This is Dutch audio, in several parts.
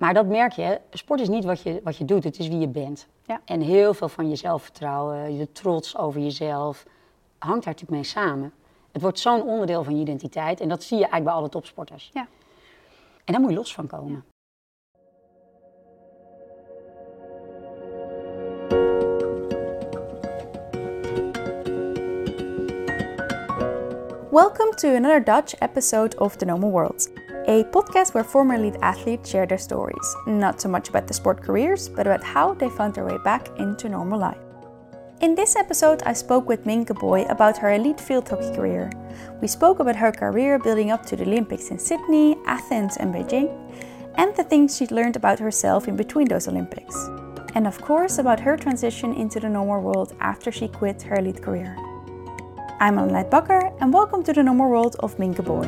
Maar dat merk je, sport is niet wat je, wat je doet, het is wie je bent. Ja. En heel veel van je zelfvertrouwen, je trots over jezelf, hangt daar natuurlijk mee samen. Het wordt zo'n onderdeel van je identiteit en dat zie je eigenlijk bij alle topsporters. Ja. En daar moet je los van komen. Welcome to another Dutch episode of The Normal World, a podcast where former elite athletes share their stories, not so much about the sport careers, but about how they found their way back into normal life. In this episode, I spoke with Minka Boy about her elite field hockey career. We spoke about her career building up to the Olympics in Sydney, Athens, and Beijing, and the things she'd learned about herself in between those Olympics. And of course, about her transition into the normal world after she quit her elite career. I'm Anneleit Bakker and welcome to the normal world of Minka Boy.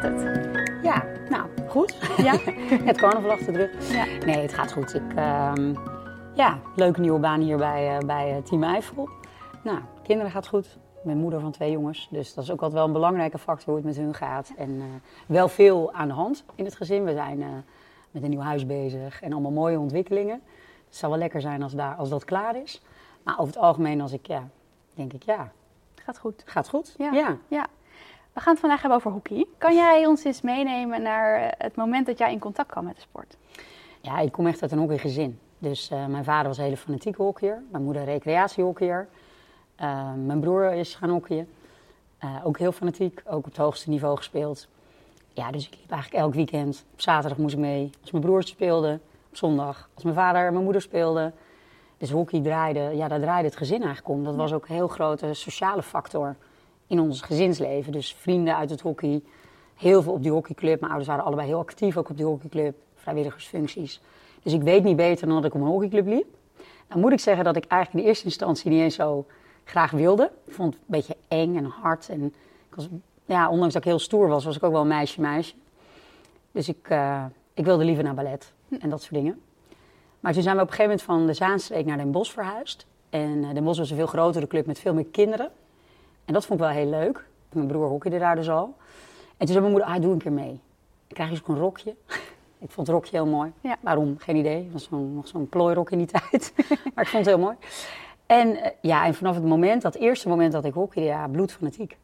Gaat het? Ja, nou, goed. Ja? het carnaval achter de rug. Ja. Nee, het gaat goed. Ik, ehm, ja, leuke nieuwe baan hier bij, eh, bij eh, Team Eiffel. Nou, kinderen gaat goed. Ik ben moeder van twee jongens, dus dat is ook altijd wel een belangrijke factor hoe het met hun gaat. En eh, wel veel aan de hand in het gezin. We zijn met een nieuw huis bezig en allemaal mooie ontwikkelingen. Het zou wel lekker zijn als, daar, als dat klaar is. Maar over het algemeen, als ik, ja, denk ik, ja, Het gaat goed. gaat goed. Ja. ja. ja. We gaan het vandaag hebben over hockey. Kan jij ons eens meenemen naar eh, het moment dat jij in contact kwam met de sport? Ja, ik kom echt uit een hockeygezin. Dus eh, mijn vader was een hele fanatieke hockeyer. Mijn moeder recreatiehockeyer. Eh, mijn broer is gaan hockeyen. Ook heel fanatiek, ook op het hoogste niveau gespeeld. Ja, dus ik liep eigenlijk elk weekend. Op zaterdag moest ik mee. Als mijn broertje speelde, op zondag. Als mijn vader en mijn moeder speelden. Dus hockey draaide, ja, daar draaide het gezin eigenlijk om. Dat was ook een heel grote sociale factor in ons gezinsleven. Dus vrienden uit het hockey, heel veel op die hockeyclub. Mijn ouders waren allebei heel actief ook op die hockeyclub, vrijwilligersfuncties. Dus ik weet niet beter dan dat ik op een hockeyclub liep. Nou moet ik zeggen dat ik eigenlijk in eerste instantie niet eens zo graag wilde. Ik vond het een beetje eng en hard. En ik was, ja, ondanks dat ik heel stoer was, was ik ook wel een meisje meisje. Dus ik, eh, ik wilde liever naar ballet en dat soort dingen. Maar toen zijn we op een gegeven moment van de Zaanstreek naar Den Bosch verhuisd. En eh, Den Bosch was een veel grotere club met veel meer kinderen. En dat vond ik wel heel leuk. Mijn broer hockeyde daar dus al. En toen zei mijn moeder, ah, doe een keer mee. Ik krijg ook een rokje. ik vond het rokje heel mooi. Ja. Waarom? Geen idee. Het was nog zo'n plooirok in die tijd. maar ik vond het heel mooi. En, eh, ja, en vanaf het moment, dat eerste moment dat ik hockeyde, ja, bloedfanatiek.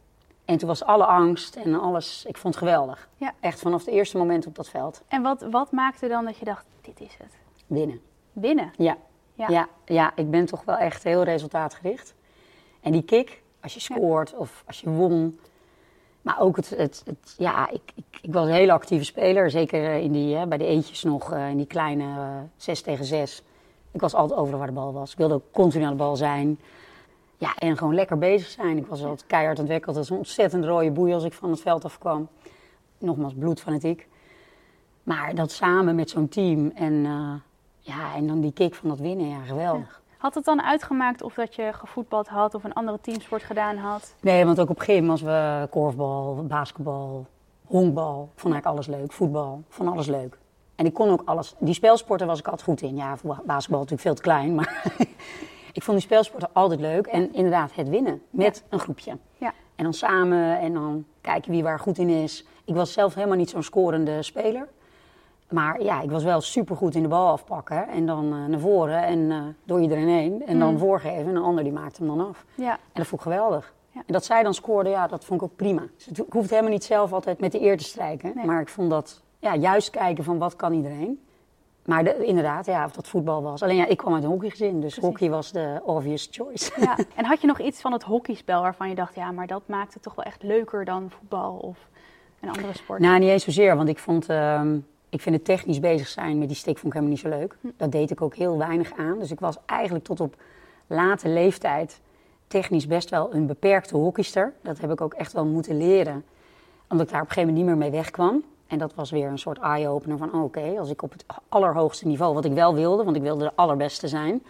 En toen was alle angst en alles, ik vond het geweldig. Ja. Echt vanaf het eerste moment op dat veld. En wat, wat maakte dan dat je dacht, dit is het? Winnen. Winnen. Ja. Ja. Ja. Ja, ik ben toch wel echt heel resultaatgericht. En die kick, als je scoort of als je won. Maar ook het, het, het ja, ik, ik, ik was een hele actieve speler. Zeker eh, in die, hè, bij de eentjes nog, eh, in die kleine eh, 6 tegen 6. Ik was altijd overal waar de bal was. Ik wilde ook continu aan de bal zijn. Ja, en gewoon lekker bezig zijn. Ik was altijd keihard aan het werk. Altijd een ontzettend rode boei als ik van het veld afkwam. Nogmaals, bloedfanatiek. Maar dat samen met zo'n team en, eh, ja, en dan die kick van dat winnen, ja, geweldig. Had het dan uitgemaakt of dat je gevoetbald had of een andere teamsport gedaan had? Nee, want ook op gym als we korfbal, basketbal, honkbal, vond ik alles leuk. Voetbal, vond alles leuk. En ik kon ook alles. Die spelsporten was ik altijd goed in. Ja, basketbal natuurlijk veel te klein, maar ik vond die spelsporten altijd leuk. En inderdaad, het winnen met een groepje. Ja. En dan samen en dan kijken wie waar goed in is. Ik was zelf helemaal niet zo'n scorende speler. Maar ja, ik was wel supergoed in de bal afpakken. En dan eh, naar voren en eh, door iedereen heen. En dan Mm. voorgeven en een ander die maakte hem dan af. Ja. En dat vond ik geweldig. Ja. En dat zij dan scoorde, ja, dat vond ik ook prima. Dus het- ik hoefde helemaal niet zelf altijd met de eer te strijken. Nee. Maar ik vond dat, ja, juist kijken van wat kan iedereen. Maar de- inderdaad, ja, of dat voetbal was. Alleen ja, ik kwam uit een hockeygezin, dus Precies. hockey was de obvious choice. ja. En had je nog iets van het hockeyspel waarvan je dacht, ja, maar dat maakt het toch wel echt leuker dan voetbal of een andere sport? Nou, niet eens zozeer, want ik vond, ehm, ik vind het technisch bezig zijn met die stick vond ik helemaal niet zo leuk. Hm. Dat deed ik ook heel weinig aan. Dus ik was eigenlijk tot op late leeftijd technisch best wel een beperkte hockeyster. Dat heb ik ook echt wel moeten leren, omdat ik daar op een gegeven moment niet meer mee wegkwam. En dat was weer een soort eye-opener van, oh, oké, als ik op het allerhoogste niveau, wat ik wel wilde, want ik wilde de allerbeste zijn,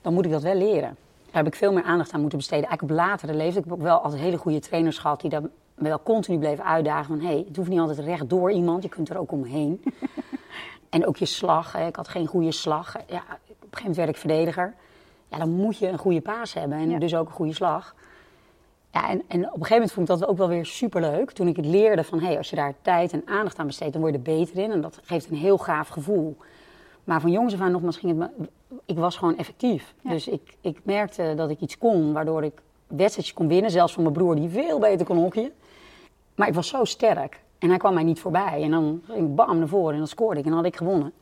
dan moet ik dat wel leren. Daar heb ik veel meer aandacht aan moeten besteden. Eigenlijk op latere leeftijd. Ik heb ook wel altijd hele goede trainers gehad die daar me wel continu bleven uitdagen. Van hé, hey, het hoeft niet altijd recht door iemand, je kunt er ook omheen. en ook je slag. Hè. Ik had geen goede slag. Ja, op een gegeven moment werd ik verdediger. Ja, dan moet je een goede paas hebben en Ja. dus ook een goede slag. Ja, en, en op een gegeven moment vond ik dat ook wel weer superleuk. Toen ik het leerde van, hé, hey, als je daar tijd en aandacht aan besteedt, dan word je er beter in. En dat geeft een heel gaaf gevoel. Maar van jongens af aan nogmaals ging het me, ik was gewoon effectief. Ja. Dus ik, ik merkte dat ik iets kon, waardoor ik wedstrijdjes kon winnen. Zelfs van mijn broer, die veel beter kon hockeyen. Maar ik was zo sterk. En hij kwam mij niet voorbij. En dan ging ik bam naar voren en dan scoorde ik en dan had ik gewonnen.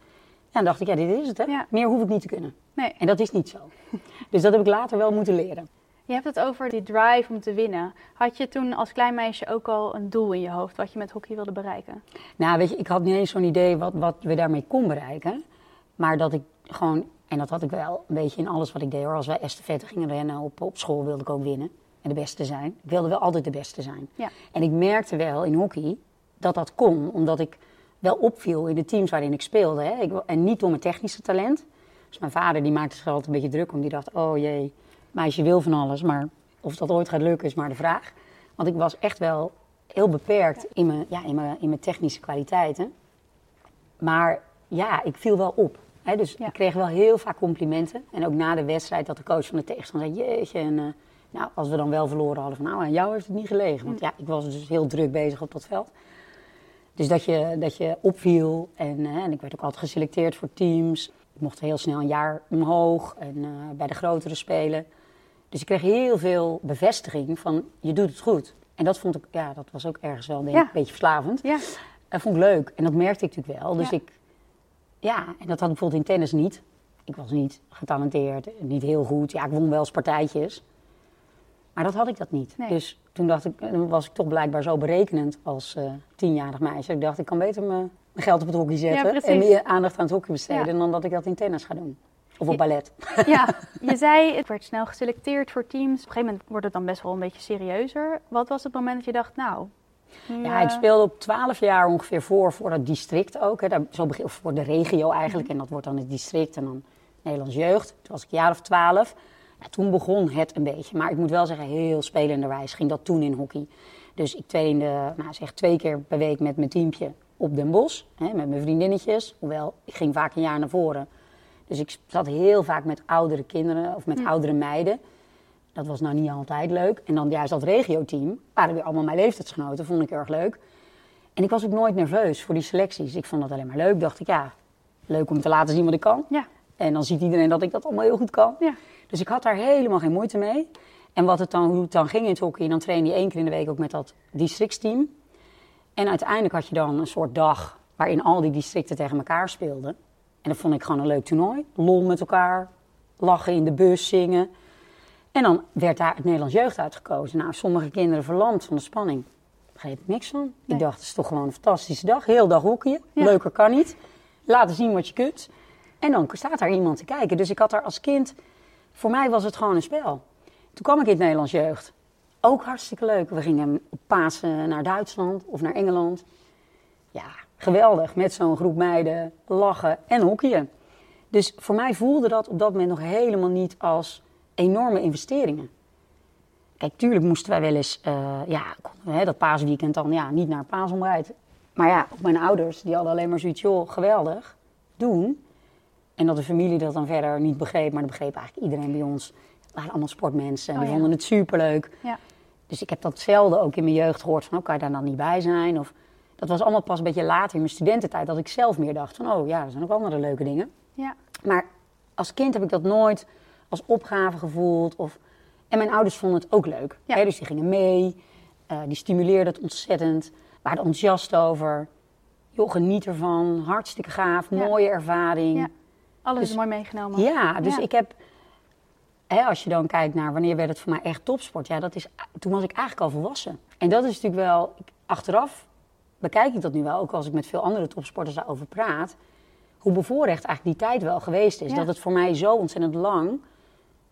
Ja, dan dacht ik, ja, dit is het hè. Ja. Meer hoef ik niet te kunnen. Nee. En dat is niet zo. Dus dat heb ik later wel moeten leren. Je hebt het over die drive om te winnen. Had je toen als klein meisje ook al een doel in je hoofd wat je met hockey wilde bereiken? Nou, weet je, ik had niet eens zo'n idee wat, wat we daarmee kon bereiken. Maar dat ik gewoon, en dat had ik wel een beetje in alles wat ik deed hoor. Als wij estafette gingen rennen op, op school, wilde ik ook winnen. En de beste zijn. Ik wilde wel altijd de beste zijn. Ja. En ik merkte wel in hockey dat dat kon, omdat ik wel opviel in de teams waarin ik speelde. Hè. Ik, en niet door mijn technische talent. Dus mijn vader die maakte zich altijd een beetje druk om. Die dacht, oh jee, meisje wil van alles, maar of dat ooit gaat lukken is maar de vraag. Want ik was echt wel heel beperkt in mijn, ja, in mijn, in mijn technische kwaliteiten. Maar ja, ik viel wel op. Hè, dus Ja. ik kreeg wel heel vaak complimenten. En ook na de wedstrijd dat de coach van de tegenstander zei, jeetje. En eh, nou, als we dan wel verloren hadden, van nou, aan jou heeft het niet gelegen. Want ja, ik was dus heel druk bezig op dat veld. Dus dat je, dat je opviel en, eh, en ik werd ook altijd geselecteerd voor teams. Ik mocht heel snel een jaar omhoog en eh, bij de grotere spelen. Dus ik kreeg heel veel bevestiging van je doet het goed. En dat vond ik, ja, dat was ook ergens wel denk ik, Ja. een beetje verslavend. Ja. Dat vond ik leuk en dat merkte ik natuurlijk wel. Dus Ja. ik, ja, en dat had ik bijvoorbeeld in tennis niet. Ik was niet getalenteerd, niet heel goed. Ja, ik won wel eens partijtjes. Maar dat had ik dat niet. Nee. Dus toen dacht ik, was ik toch blijkbaar zo berekenend als eh, tienjarig meisje. Ik dacht, ik kan beter mijn, geld op het hockey zetten en meer aandacht aan het hockey besteden Ja. dan dat ik dat in tennis ga doen. Of op ballet. ja, je zei, ik werd snel geselecteerd voor teams. Op een gegeven moment wordt het dan best wel een beetje serieuzer. Wat was het moment dat je dacht, nou... Ja, eh, ik speelde op 12 jaar ongeveer voor, voor het district ook. Hè. Daar, zo begin, of voor de regio eigenlijk. En dat wordt dan het district en dan Nederlands jeugd. Toen was ik een jaar of 12. Toen begon het een beetje. Maar ik moet wel zeggen, heel spelenderwijs ging dat toen in hockey. Dus ik trainde nou, zeg, twee keer per week met mijn teampje op Den Bosch. Hè, met mijn vriendinnetjes. Hoewel, ik ging vaak een jaar naar voren. Dus ik zat heel vaak met oudere kinderen of met oudere meiden. Dat was nou niet altijd leuk. En dan juist dat regioteam waren weer allemaal mijn leeftijdsgenoten. Vond ik erg leuk. En ik was ook nooit nerveus voor die selecties. Ik vond dat alleen maar leuk. Dacht ik, ja, leuk om te laten zien wat ik kan. Ja, En dan ziet iedereen dat ik dat allemaal heel goed kan. ja. Dus ik had daar helemaal geen moeite mee. En wat het dan, hoe het dan ging in het hockey, dan trainde je één keer in de week ook met dat districtsteam. En uiteindelijk had je dan een soort dag waarin al die districten tegen elkaar speelden. En dat vond ik gewoon een leuk toernooi. Lol met elkaar, lachen in de bus, zingen. En dan werd daar het Nederlands jeugd uitgekozen. Nou, sommige kinderen verlamd van de spanning. Daar begreep ik niks van. Ik dacht, het is toch gewoon een fantastische dag. Heel dag hockeyen. Ja. Leuker kan niet. Laten zien wat je kunt. En dan staat daar iemand te kijken. Dus ik had daar als kind... Voor mij was het gewoon een spel. Toen kwam ik in het Nederlands jeugd. Ook hartstikke leuk. We gingen op Pasen naar Duitsland of naar Engeland. Ja, geweldig. Met zo'n groep meiden lachen en hockeyen. Dus voor mij voelde dat op dat moment nog helemaal niet als enorme investeringen. Kijk, tuurlijk moesten wij wel eens, eh, ja, hè, dat paasweekend dan, ja, niet naar paasontbijt. Maar ja, ook mijn ouders, die hadden alleen maar zoiets, joh, geweldig, doen. En dat de familie dat dan verder niet begreep, maar dat begreep eigenlijk iedereen bij ons. Het waren allemaal sportmensen en Oh die ja. vonden het superleuk. Ja. Dus ik heb dat zelden ook in mijn jeugd gehoord van, oh, kan je daar dan niet bij zijn? Of, dat was allemaal pas een beetje later in mijn studententijd, dat ik zelf meer dacht van, oh ja, er zijn ook andere leuke dingen. Ja. Maar als kind heb ik dat nooit als opgave gevoeld. Of... En mijn ouders vonden het ook leuk. Ja. Hè, dus die gingen mee, eh, die stimuleerden het ontzettend, waren enthousiast over. Joh, geniet ervan, hartstikke gaaf, mooie ervaring. Alles Dus- is mooi meegenomen. Ja, dus Ja. ik heb, hè, als je dan kijkt naar wanneer werd het voor mij echt topsport, ja, dat is, toen was ik eigenlijk al volwassen. En dat is natuurlijk wel, achteraf bekijk ik dat nu wel, ook als ik met veel andere topsporters daarover praat, hoe bevoorrecht eigenlijk die tijd wel geweest is. Ja. Dat het voor mij zo ontzettend lang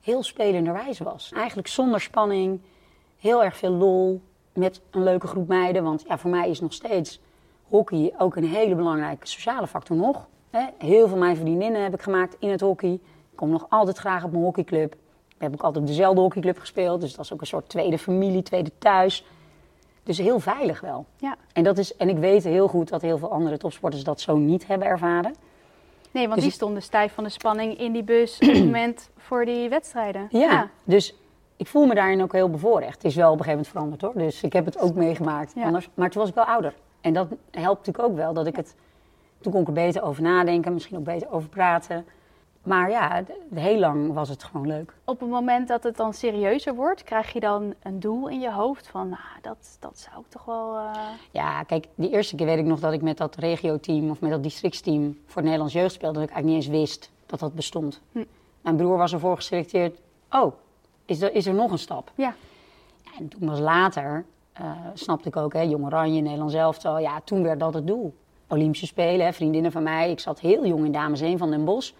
heel spelenderwijs was. Eigenlijk zonder spanning, heel erg veel lol, met een leuke groep meiden. Want ja, voor mij is nog steeds hockey ook een hele belangrijke sociale factor nog. Heel veel mijn vriendinnen heb ik gemaakt in het hockey. Ik kom nog altijd graag op mijn hockeyclub. We hebben ook altijd op dezelfde hockeyclub gespeeld. Dus dat is ook een soort tweede familie, tweede thuis. Dus heel veilig wel. Ja. En, dat is, en ik weet heel goed dat heel veel andere topsporters dat zo niet hebben ervaren. Nee, want Dus die ik- stonden stijf van de spanning in die bus op het moment voor die wedstrijden. Ja, dus ik voel me daarin ook heel bevoorrecht. Het is wel op een gegeven moment veranderd hoor. Dus ik heb het ook meegemaakt. Ja. Anders, maar toen was ik wel ouder. En dat helpt natuurlijk ook wel dat ik het. Toen kon ik er beter over nadenken, misschien ook beter over praten. Maar ja, heel lang was het gewoon leuk. Op het moment dat het dan serieuzer wordt, krijg je dan een doel in je hoofd van, nou, dat, dat zou ik toch wel... eh, Ja, kijk, die eerste keer weet ik nog dat ik met dat regio-team of met dat districtsteam voor het Nederlands jeugd speelde. Dat ik eigenlijk niet eens wist dat dat bestond. Hm. Mijn broer was ervoor geselecteerd. Oh, is er, is er nog een stap? Ja, En toen was later, eh, snapte ik ook, hè, Jong Oranje, Nederlands elftal. Ja, toen werd dat het doel. Olympische Spelen, hè, vriendinnen van mij. Ik zat heel jong in Dames 1 van Den Bosch.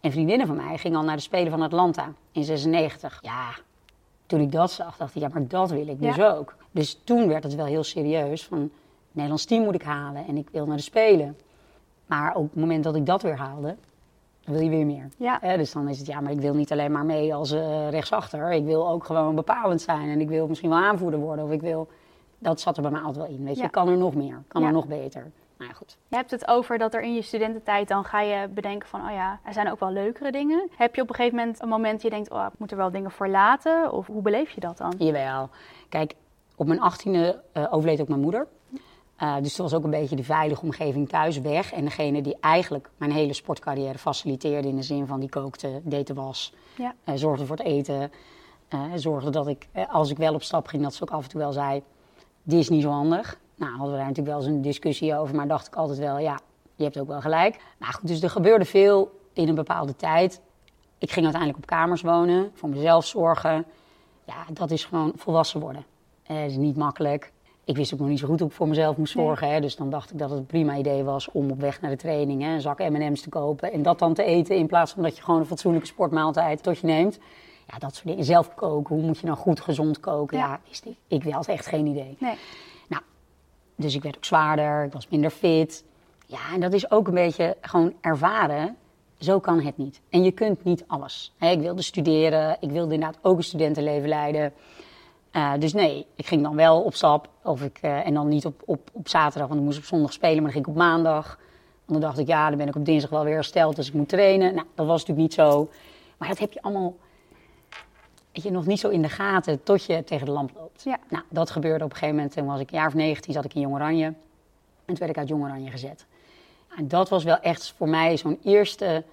En vriendinnen van mij gingen al naar de Spelen van Atlanta in 96. Ja, toen ik dat zag, dacht ik, ja, maar dat wil ik dus ook. Dus toen werd het wel heel serieus van, het Nederlands team moet ik halen en ik wil naar de Spelen. Maar op het moment dat ik dat weer haalde, wil je weer meer. ja. Dus dan is het, ja, maar ik wil niet alleen maar mee als eh, rechtsachter. Ik wil ook gewoon bepalend zijn. En ik wil misschien wel aanvoerder worden. Of ik wil... Dat zat er bij mij altijd wel in. Weet je, Ja. kan er nog meer. Kan Ja. er nog beter. Nou ja, goed. Je hebt het over dat er in je studententijd dan ga je bedenken van, oh ja, er zijn ook wel leukere dingen. Heb je op een gegeven moment een moment dat je denkt, oh, ik moet er wel dingen voor laten? Of hoe beleef je dat dan? Jawel. Kijk, op mijn achttiende eh overleed ook mijn moeder. Eh, dus dat was ook een beetje de veilige omgeving thuis weg. En degene die eigenlijk mijn hele sportcarrière faciliteerde... in de zin van die kookte, deed de was, Ja. eh, zorgde voor het eten. zorgde dat ik, als ik wel op stap ging, dat ze ook af en toe wel zei... dit is niet zo handig. Nou, hadden we daar natuurlijk wel eens een discussie over. Maar dacht ik altijd wel, ja, je hebt ook wel gelijk. Nou goed, dus er gebeurde veel in een bepaalde tijd. Ik ging uiteindelijk op kamers wonen, voor mezelf zorgen. Ja, dat is gewoon volwassen worden. Eh, dat is niet makkelijk. Ik wist ook nog niet zo goed hoe ik voor mezelf moest Nee. zorgen. Hè, dus dan dacht ik dat het een prima idee was om op weg naar de training hè, een zak M&M's te kopen. En dat dan te eten in plaats van dat je gewoon een fatsoenlijke sportmaaltijd tot je neemt. Ja, dat soort dingen. Zelf koken. Hoe moet je nou goed gezond koken? Ja. Ja, wist ik. Ik had echt geen idee. Nee. Dus ik werd ook zwaarder, ik was minder fit. Ja, en dat is ook een beetje gewoon ervaren. Zo kan het niet. En je kunt niet alles. Ik wilde studeren, ik wilde inderdaad ook een studentenleven leiden. Eh, dus nee, ik ging dan wel op stap. Of ik, eh, en dan niet op, op, op zaterdag, want ik moest op zondag spelen, maar dan ging ik op maandag. Want dan dacht ik, ja, dan ben ik op dinsdag wel weer hersteld, dus ik moet trainen. Nou, dat was natuurlijk niet zo. Maar dat heb je allemaal je, nog niet zo in de gaten tot je tegen de lamp loopt. Ja. Nou, dat gebeurde op een gegeven moment. Toen was ik een jaar of 19, zat ik in Jong Oranje. En toen werd ik uit Jong Oranje gezet. En dat was wel echt voor mij zo'n eerste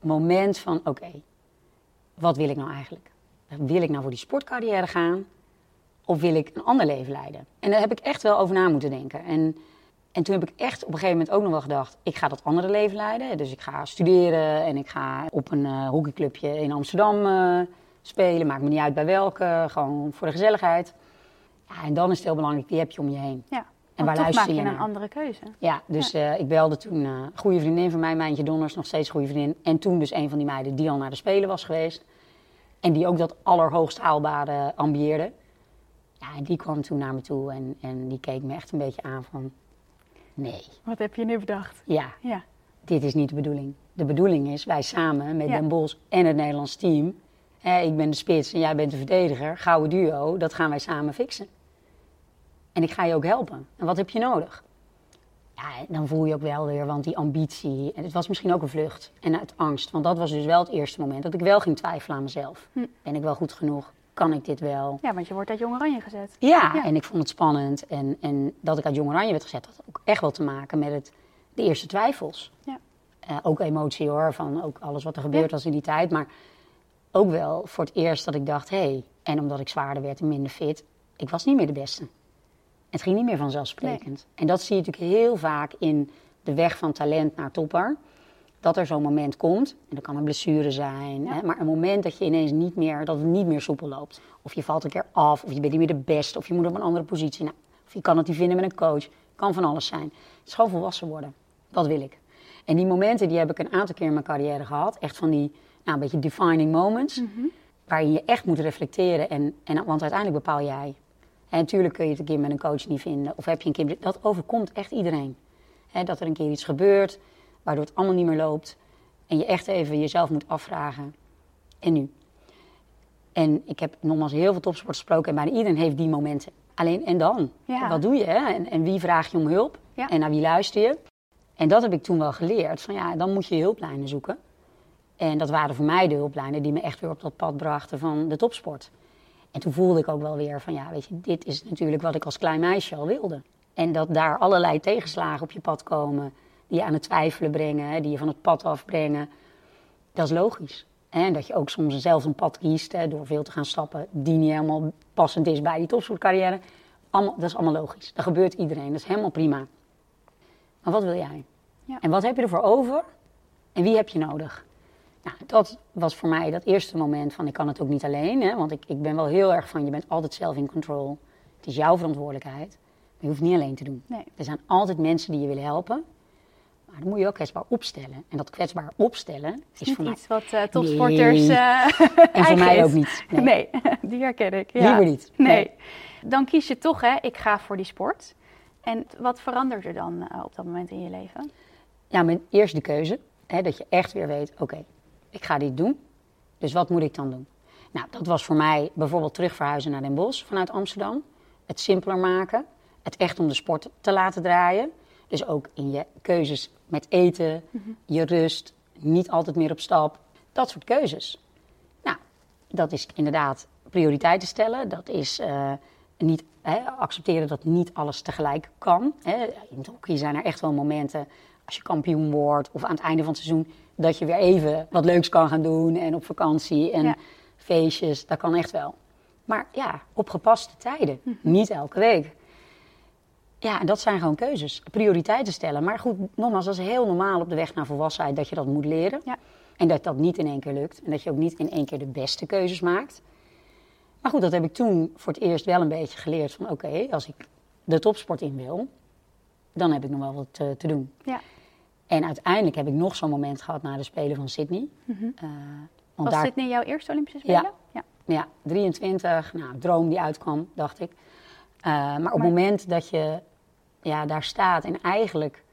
moment van... Oké, wat wil ik nou eigenlijk? Wil ik nou voor die sportcarrière gaan? Of wil ik een ander leven leiden? En daar heb ik echt wel over na moeten denken. En, en toen heb ik echt op een gegeven moment ook nog wel gedacht... ik ga dat andere leven leiden. Dus ik ga studeren en ik ga op een eh, hockeyclubje in Amsterdam eh, spelen. Maakt me niet uit bij welke, gewoon voor de gezelligheid. Ja, en dan is het heel belangrijk, wie heb je om je heen? Ja. En waar luister maak je je een andere keuze. Ja, dus eh, ik belde toen eh, een goede vriendin van mij, Mijntje Donners, nog steeds goede vriendin. En toen dus een van die meiden die al naar de Spelen was geweest. En die ook dat allerhoogst haalbare ambieerde. Ja, en die kwam toen naar me toe en, en die keek me echt een beetje aan van... Nee, Wat heb je nu bedacht? ja, Ja. dit is niet de bedoeling. De bedoeling is, wij samen met Ja. Den Bosch en het Nederlands team... Hè, ik ben de spits en jij bent de verdediger, gouden duo, dat gaan wij samen fixen. En ik ga je ook helpen. En wat heb je nodig? Ja, dan voel je ook wel weer, want die ambitie... En het was misschien ook een vlucht en uit angst. Want dat was dus wel het eerste moment dat ik wel ging twijfelen aan mezelf. Hm. Ben ik wel goed genoeg? Kan ik dit wel? ja, want je wordt uit Jong Oranje gezet. Ja, Ja. en ik vond het spannend. En, en dat ik uit Jong Oranje werd gezet, had ook echt wel te maken met het, de eerste twijfels. Ja. Eh, ook emotie hoor, van ook alles wat er gebeurd Ja. was in die tijd. Maar ook wel voor het eerst dat ik dacht, hé, hey, en omdat ik zwaarder werd en minder fit, ik was niet meer de beste. Het ging niet meer vanzelfsprekend. En dat zie je natuurlijk heel vaak in de weg van talent naar topper. Dat er zo'n moment komt, en dat kan een blessure zijn, Ja. hè, maar een moment dat je ineens niet meer, dat het niet meer soepel loopt. Of je valt een keer af, of je bent niet meer de beste, of je moet op een andere positie. Nou, of je kan het niet vinden met een coach. Kan van alles zijn. Het is gewoon volwassen worden. Dat wil ik. En die momenten die heb ik een aantal keer in mijn carrière gehad. Echt van die, nou, een beetje defining moments. Waarin je echt moet reflecteren. En, en, want uiteindelijk bepaal jij. En natuurlijk kun je het een keer met een coach niet vinden. Of heb je een keer... Dat overkomt echt iedereen. Dat er een keer iets gebeurt, waardoor het allemaal niet meer loopt. En je echt even jezelf moet afvragen. En nu? En ik heb nogmaals heel veel topsporters gesproken. En bijna iedereen heeft die momenten. Alleen, en dan? Ja. Wat doe je? Hè? En, en wie vraag je om hulp? Ja. En naar wie luister je? En dat heb ik toen wel geleerd. Van ja, dan moet je hulplijnen zoeken. En dat waren voor mij de hulplijnen die me echt weer op dat pad brachten van de topsport. En toen voelde ik ook wel weer van, ja, weet je, dit is natuurlijk wat ik als klein meisje al wilde. En dat daar allerlei tegenslagen op je pad komen, die je aan het twijfelen brengen, die je van het pad afbrengen, dat is logisch. En dat je ook soms zelf een pad kiest hè, door veel te gaan stappen die niet helemaal passend is bij die topsportcarrière. Allemaal, dat is allemaal logisch. Dat gebeurt iedereen. Dat is helemaal prima. Maar wat wil jij? Ja. En wat heb je ervoor over? En wie heb je nodig? Nou, dat was voor mij dat eerste moment van ik kan het ook niet alleen. Hè, want ik, ik ben wel heel erg van je bent altijd zelf in control. Het is jouw verantwoordelijkheid. Maar je hoeft het niet alleen te doen. Nee. Er zijn altijd mensen die je willen helpen. Maar dan moet je ook kwetsbaar opstellen. En dat kwetsbaar opstellen is, Niet voor mij... iets wat eh, topsporters Nee. eh En voor mij is. ook niet. Nee. Nee, die herken ik. Ja. Liever niet. Nee. Nee. Dan kies je toch, hè, ik ga voor die sport. En wat verandert er dan eh, op dat moment in je leven? Ja, mijn eerste keuze. Hè, dat je echt weer weet, oké, ik ga dit doen. Dus wat moet ik dan doen? Nou, dat was voor mij bijvoorbeeld terug verhuizen naar Den Bosch vanuit Amsterdam. Het simpeler maken. Het echt om de sport te laten draaien. Dus ook in je keuzes met eten, je rust, niet altijd meer op stap. Dat soort keuzes. Nou, dat is inderdaad prioriteiten stellen. Dat is eh, niet hè, accepteren dat niet alles tegelijk kan. Hè. In het hockey zijn er echt wel momenten, als je kampioen wordt of aan het einde van het seizoen, dat je weer even wat leuks kan gaan doen en op vakantie en Ja. feestjes. Dat kan echt wel. Maar ja, op gepaste tijden. Niet elke week. Ja, en dat zijn gewoon keuzes. Prioriteiten stellen. Maar goed, nogmaals, dat is heel normaal op de weg naar volwassenheid dat je dat moet leren. Ja. En dat dat niet in één keer lukt. En dat je ook niet in één keer de beste keuzes maakt. Maar goed, dat heb ik toen voor het eerst wel een beetje geleerd. Van oké, als ik de topsport in wil, dan heb ik nog wel wat eh, te doen. Ja. En uiteindelijk heb ik nog zo'n moment gehad na de Spelen van Sydney. Eh, want Mhm. Was daar dit nu jouw eerste Olympische Spelen? ja. ja, 23, nou, droom die uitkwam, dacht ik. Eh, maar op Maar- het moment dat je ja, daar staat en eigenlijk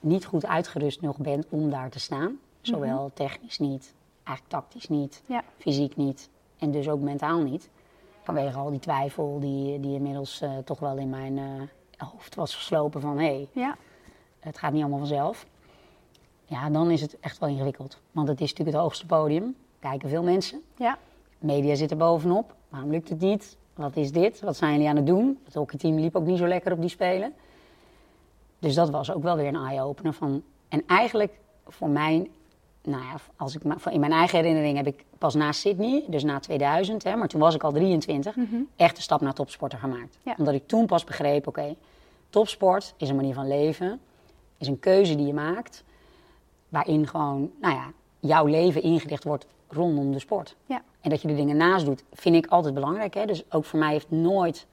niet goed uitgerust nog bent om daar te staan, zowel technisch niet, eigenlijk tactisch niet, Ja. fysiek niet en dus ook mentaal niet, vanwege al die twijfel die, die inmiddels eh, toch wel in mijn eh, hoofd was geslopen van hé, hey, Ja. het gaat niet allemaal vanzelf. Ja, dan is het echt wel ingewikkeld. Want het is natuurlijk het hoogste podium, kijken veel mensen. Ja. Media zit er bovenop. Waarom lukt het niet? Wat is dit? Wat zijn jullie aan het doen? Het hockeyteam liep ook niet zo lekker op die spelen. Dus dat was ook wel weer een eye-opener van... En eigenlijk voor mij, nou ja, als ik, in mijn eigen herinnering heb ik pas na Sydney, dus na 2000, hè, maar toen was ik al 23, echt de stap naar topsporter gemaakt. Ja. Omdat ik toen pas begreep, oké, topsport is een manier van leven, is een keuze die je maakt, waarin gewoon, nou ja, jouw leven ingericht wordt rondom de sport. Ja. En dat je de dingen naast doet, vind ik altijd belangrijk. Hè? Dus ook voor mij heeft nooit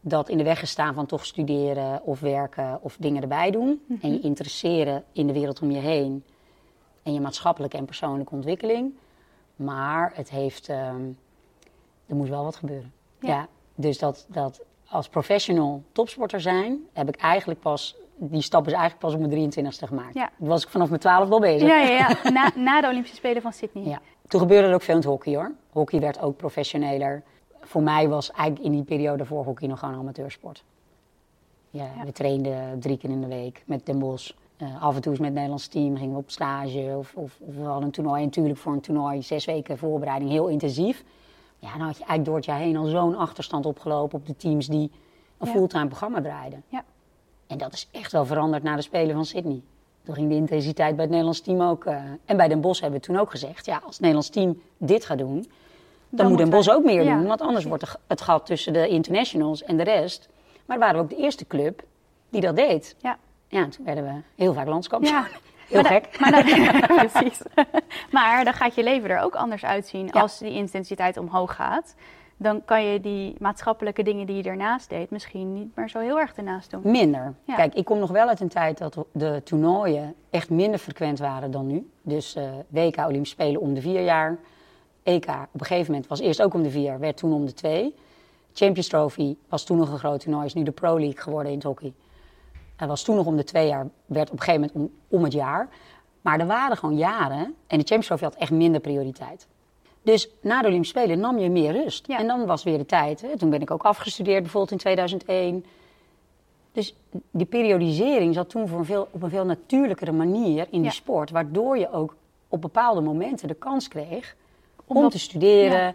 dat in de weg gestaan van toch studeren of werken of dingen erbij doen. En je interesseren in de wereld om je heen. En je maatschappelijke en persoonlijke ontwikkeling. Maar het heeft, ehm, er moet wel wat gebeuren. Ja. Ja. dus dat, dat als professional topsporter zijn, heb ik eigenlijk pas, die stap is eigenlijk pas op mijn 23ste gemaakt. Ja. Toen was ik vanaf mijn 12 al bezig. Ja, ja, ja. Na, na de Olympische Spelen van Sydney. Ja. Toen gebeurde er ook veel in het hockey hoor. Hockey werd ook professioneler. Voor mij was eigenlijk in die periode voor hockey nog gewoon amateursport. Ja, Ja. We trainden drie keer in de week met Den Bosch. Eh, af en toe eens met het Nederlands team gingen we op stage. Of, of, of we hadden een toernooi. En natuurlijk voor een toernooi zes weken voorbereiding heel intensief. Ja, dan had je eigenlijk door het jaar heen al zo'n achterstand opgelopen op de teams die een Ja. fulltime programma draaiden. Ja. En dat is echt wel veranderd na de Spelen van Sydney. Toen ging de intensiteit bij het Nederlands team ook. eh, en bij Den Bosch hebben we toen ook gezegd: ja, als het Nederlands team dit gaat doen, dan, moet Den wij- ook meer Ja, doen. Want anders wordt het gat tussen de internationals en de rest. Maar we waren ook de eerste club die dat deed. Ja. Ja, toen werden we heel vaak landskampioen. Ja. Heel Maar da- gek. maar dan, precies. maar dan gaat je leven er ook anders uitzien Ja. als die intensiteit omhoog gaat. Dan kan je die maatschappelijke dingen die je ernaast deed misschien niet meer zo heel erg ernaast doen. Minder. Ja. Kijk, ik kom nog wel uit een tijd dat de toernooien echt minder frequent waren dan nu. Dus eh, WK Olympische Spelen om de vier jaar. EK op een gegeven moment was eerst ook om de vier, werd toen om de twee. Champions Trophy was toen nog een groot toernooi, is nu de Pro League geworden in het hockey. Het was toen nog om de twee jaar, werd op een gegeven moment om, om het jaar. Maar er waren gewoon jaren en de Champions Trophy had echt minder prioriteit. Dus na de Olympische Spelen nam je meer rust. Ja. En dan was weer de tijd. Hè. Toen ben ik ook afgestudeerd, bijvoorbeeld in 2001. Dus die periodisering zat toen voor een veel, op een veel natuurlijkere manier in die sport. Waardoor je ook op bepaalde momenten de kans kreeg om, Om dat- te studeren. ja.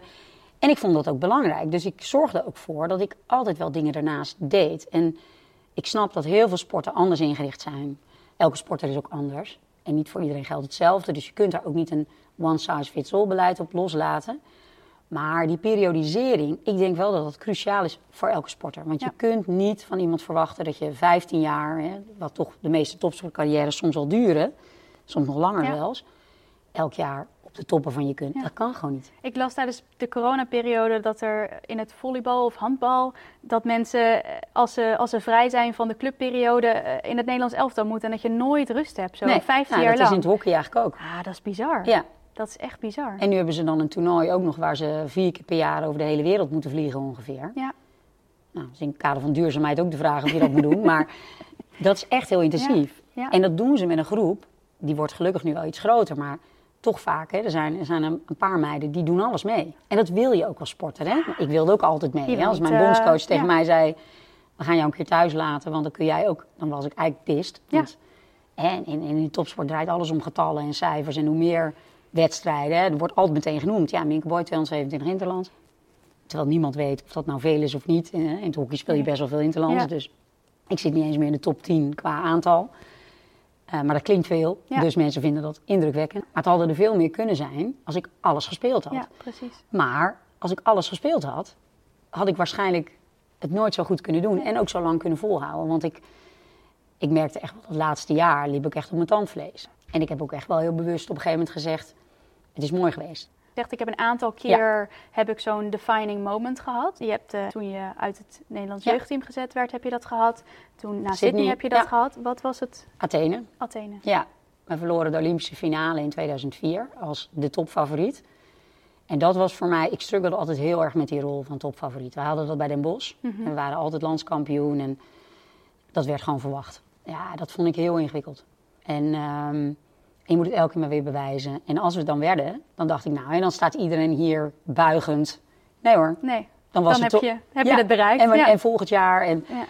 En ik vond dat ook belangrijk. Dus ik zorgde ook voor dat ik altijd wel dingen daarnaast deed. En ik snap dat heel veel sporten anders ingericht zijn. Elke sporter is ook anders. En niet voor iedereen geldt hetzelfde. Dus je kunt daar ook niet een one-size-fits-all beleid op loslaten. Maar die periodisering, ik denk wel dat dat cruciaal is voor elke sporter. Want je kunt niet van iemand verwachten dat je 15 jaar, hè, wat toch de meeste topsportcarrières soms al duren, soms nog langer Ja. zelfs, elk jaar op de toppen van je kunt. Ja. Dat kan gewoon niet. Ik las tijdens de coronaperiode dat er in het volleybal of handbal... dat mensen, eh, als ze, als ze vrij zijn van de clubperiode... eh, in het Nederlands elftal moeten en dat je nooit rust hebt. Zo Nee, 15 nou, jaar dat is lang. in het hockey eigenlijk ook. Ah, dat is bizar. Ja. Dat is echt bizar. En nu hebben ze dan een toernooi ook nog waar ze vier keer per jaar over de hele wereld moeten vliegen ongeveer. Ja. Nou, dat is in het kader van duurzaamheid ook de vraag of je dat moet doen. Maar dat is echt heel intensief. Ja. En dat doen ze met een groep, die wordt gelukkig nu wel iets groter, maar toch vaak. Hè, er zijn, er zijn een, paar meiden die doen alles mee. En dat wil je ook als sporter. Hè? Ik wilde ook altijd mee. Hè? Als mijn eh, bondscoach tegen ja. mij zei, we gaan jou een keer thuis laten, want dan kun jij ook. Dan was ik eigenlijk pist. Ja. Want, hè, in, in, in de topsport draait alles om getallen en cijfers. En hoe meer wedstrijden, er wordt altijd meteen genoemd. Ja, Minke Boy, 227 interlands. Terwijl niemand weet of dat nou veel is of niet. In het hockey speel je best wel veel interlands. Ja. Dus ik zit niet eens meer in de top 10 qua aantal. Eh, maar dat klinkt veel, Ja. dus mensen vinden dat indrukwekkend. Maar het hadden er veel meer kunnen zijn als ik alles gespeeld had. Ja, precies. Maar als ik alles gespeeld had, had ik waarschijnlijk het nooit zo goed kunnen doen. En ook zo lang kunnen volhouden. Want ik, ik merkte echt wel, het laatste jaar liep ik echt op mijn tandvlees. En ik heb ook echt wel heel bewust op een gegeven moment gezegd, het is mooi geweest. zegt, ik heb een aantal keer heb ik zo'n defining moment gehad. Je hebt eh, toen je uit het Nederlands Ja. jeugdteam gezet werd, heb je dat gehad. Toen na Sydney, heb je dat ja. gehad. Wat was het? Athene, Athene. Ja, we verloren de Olympische finale in 2004 als de topfavoriet. En dat was voor mij, ik struggelde altijd heel erg met die rol van topfavoriet. We hadden dat bij Den Bosch en we waren altijd landskampioen en dat werd gewoon verwacht. Ja, dat vond ik heel ingewikkeld. En ehm, je moet het elke keer maar weer bewijzen. En als we het dan werden, dan dacht ik nou, en dan staat iedereen hier buigend. Nee hoor, Nee, dan was dan het heb, je, heb Ja, je het bereikt. En, ja. en volgend jaar. En Ja.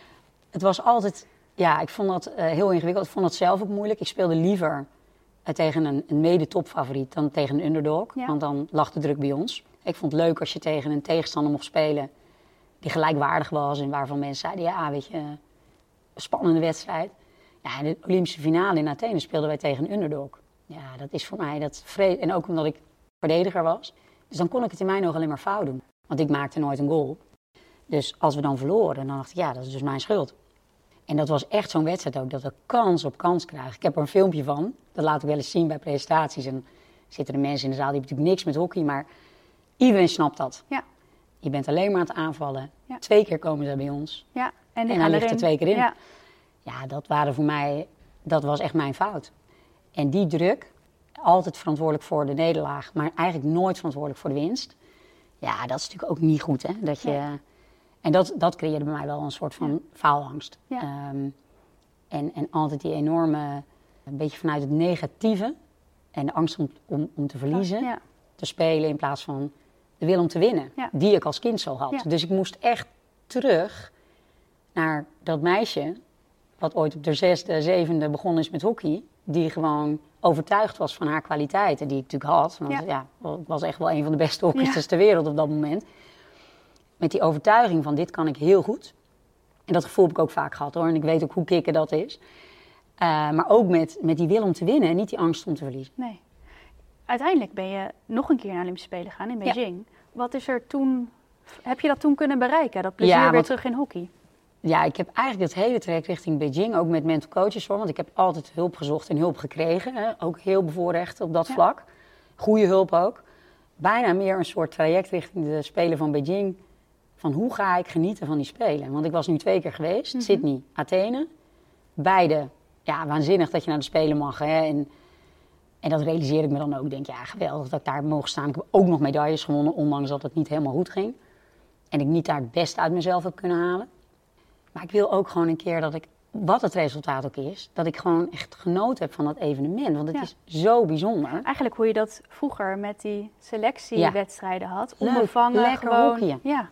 het was altijd, ja, ik vond dat eh, heel ingewikkeld. Ik vond het zelf ook moeilijk. Ik speelde liever eh, tegen een, een mede-topfavoriet dan tegen een underdog. Want dan lag de druk bij ons. Ik vond het leuk als je tegen een tegenstander mocht spelen die gelijkwaardig was. En waarvan mensen zeiden, ja, weet je, spannende wedstrijd. Ja, in de Olympische finale in Athene speelden wij tegen een underdog. Ja, dat is voor mij dat vre- En ook omdat ik verdediger was. Dus dan kon ik het in mijn ogen alleen maar fout doen. Want ik maakte nooit een goal. Dus als we dan verloren, dan dacht ik, ja, dat is dus mijn schuld. En dat was echt zo'n wedstrijd ook, dat we kans op kans krijgen. Ik heb er een filmpje van, dat laat ik wel eens zien bij presentaties. En zitten er mensen in de zaal, die hebben natuurlijk niks met hockey, maar iedereen snapt dat. Ja. Je bent alleen maar aan het aanvallen. Ja. Twee keer komen ze bij ons. Ja, en, En hij ligt er twee keer in. Ja. Ja, dat waren voor mij, dat was echt mijn fout. En die druk, altijd verantwoordelijk voor de nederlaag, maar eigenlijk nooit verantwoordelijk voor de winst. Ja, dat is natuurlijk ook niet goed, hè. Dat je. En dat, dat creëerde bij mij wel een soort van faalangst. Ja. Ehm, en, en altijd die enorme, een beetje vanuit het negatieve en de angst om, om, om te verliezen, Ja. te spelen in plaats van de wil om te winnen, die ik als kind zo had. Dus ik moest echt terug naar dat meisje, wat ooit op de zesde, zevende begonnen is met hockey, die gewoon overtuigd was van haar kwaliteiten, die ik natuurlijk had. Want Ja. ja, ik was echt wel een van de beste hockeysters ter wereld op dat moment. Met die overtuiging van dit kan ik heel goed. En dat gevoel heb ik ook vaak gehad hoor. En ik weet ook hoe kicken dat is. Eh, maar ook met, met die wil om te winnen en niet die angst om te verliezen. Nee. Uiteindelijk ben je nog een keer naar Olympische Spelen gegaan in Ja. Beijing. Wat is er toen... Heb je dat toen kunnen bereiken? Dat plezier Ja, weer terug in hockey? Ja, ik heb eigenlijk het hele traject richting Beijing, ook met mental coaches hoor. Want ik heb altijd hulp gezocht en hulp gekregen. Hè. Ook heel bevoorrecht op dat Ja. vlak. Goede hulp ook. Bijna meer een soort traject richting de Spelen van Beijing. Van hoe ga ik genieten van die Spelen? Want ik was nu twee keer geweest. Mhm. Sydney, Athene. Beide, ja, waanzinnig dat je naar de Spelen mag. Hè. En, en dat realiseer ik me dan ook. Ik denk, ja, geweldig dat ik daar mogen staan. Ik heb ook nog medailles gewonnen, ondanks dat het niet helemaal goed ging. En ik niet daar het beste uit mezelf heb kunnen halen. Maar ik wil ook gewoon een keer dat ik, wat het resultaat ook is, dat ik gewoon echt genoten heb van dat evenement. Want het Ja. is zo bijzonder. Eigenlijk hoe je dat vroeger met die selectiewedstrijden had. Leuk, Onbevangen lekker gewoon. Ja,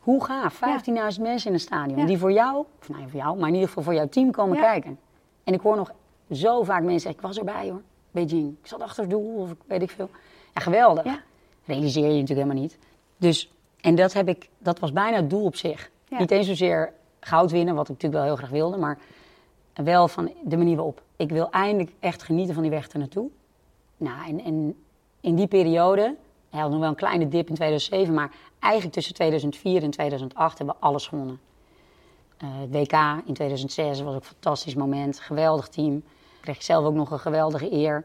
Hoe gaaf, 15.000 mensen in een stadion. Die voor jou, of nou ja, voor jou, maar in ieder geval voor jouw team komen kijken. En ik hoor nog zo vaak mensen zeggen, ik was erbij hoor, Beijing. Ik zat achter het doel of weet ik veel. Ja, geweldig. Realiseer je natuurlijk helemaal niet. Dus En dat, heb ik, dat was bijna het doel op zich. Niet eens zozeer goud winnen, wat ik natuurlijk wel heel graag wilde, maar wel van de manier waarop. Ik wil eindelijk echt genieten van die weg ernaartoe. Nou, en, en in die periode, hij had nog wel een kleine dip in 2007, maar eigenlijk tussen 2004 en 2008 hebben we alles gewonnen. Eh, het WK in 2006 was ook een fantastisch moment, geweldig team. Kreeg ik zelf ook nog een geweldige eer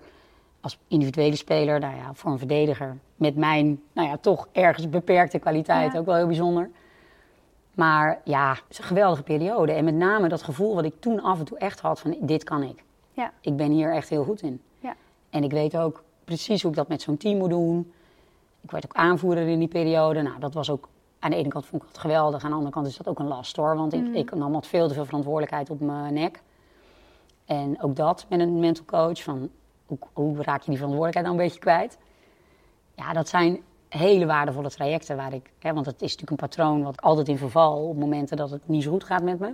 als individuele speler, nou ja, voor een verdediger. Met mijn, nou ja, toch ergens beperkte kwaliteit, Ja. ook wel heel bijzonder. Maar ja, het is een geweldige periode. En met name dat gevoel wat ik toen af en toe echt had van dit kan ik. Ja. Ik ben hier echt heel goed in. Ja. En ik weet ook precies hoe ik dat met zo'n team moet doen. Ik werd ook aanvoerder in die periode. Nou, dat was ook... Aan de ene kant vond ik dat geweldig. Aan de andere kant is dat ook een last hoor. Want ik, ik nam wat veel te veel verantwoordelijkheid op mijn nek. En ook dat met een mental coach. Van hoe, hoe raak je die verantwoordelijkheid nou een beetje kwijt? Ja, dat zijn hele waardevolle trajecten waar ik... Hè, want het is natuurlijk een patroon wat ik altijd in verval op momenten dat het niet zo goed gaat met me.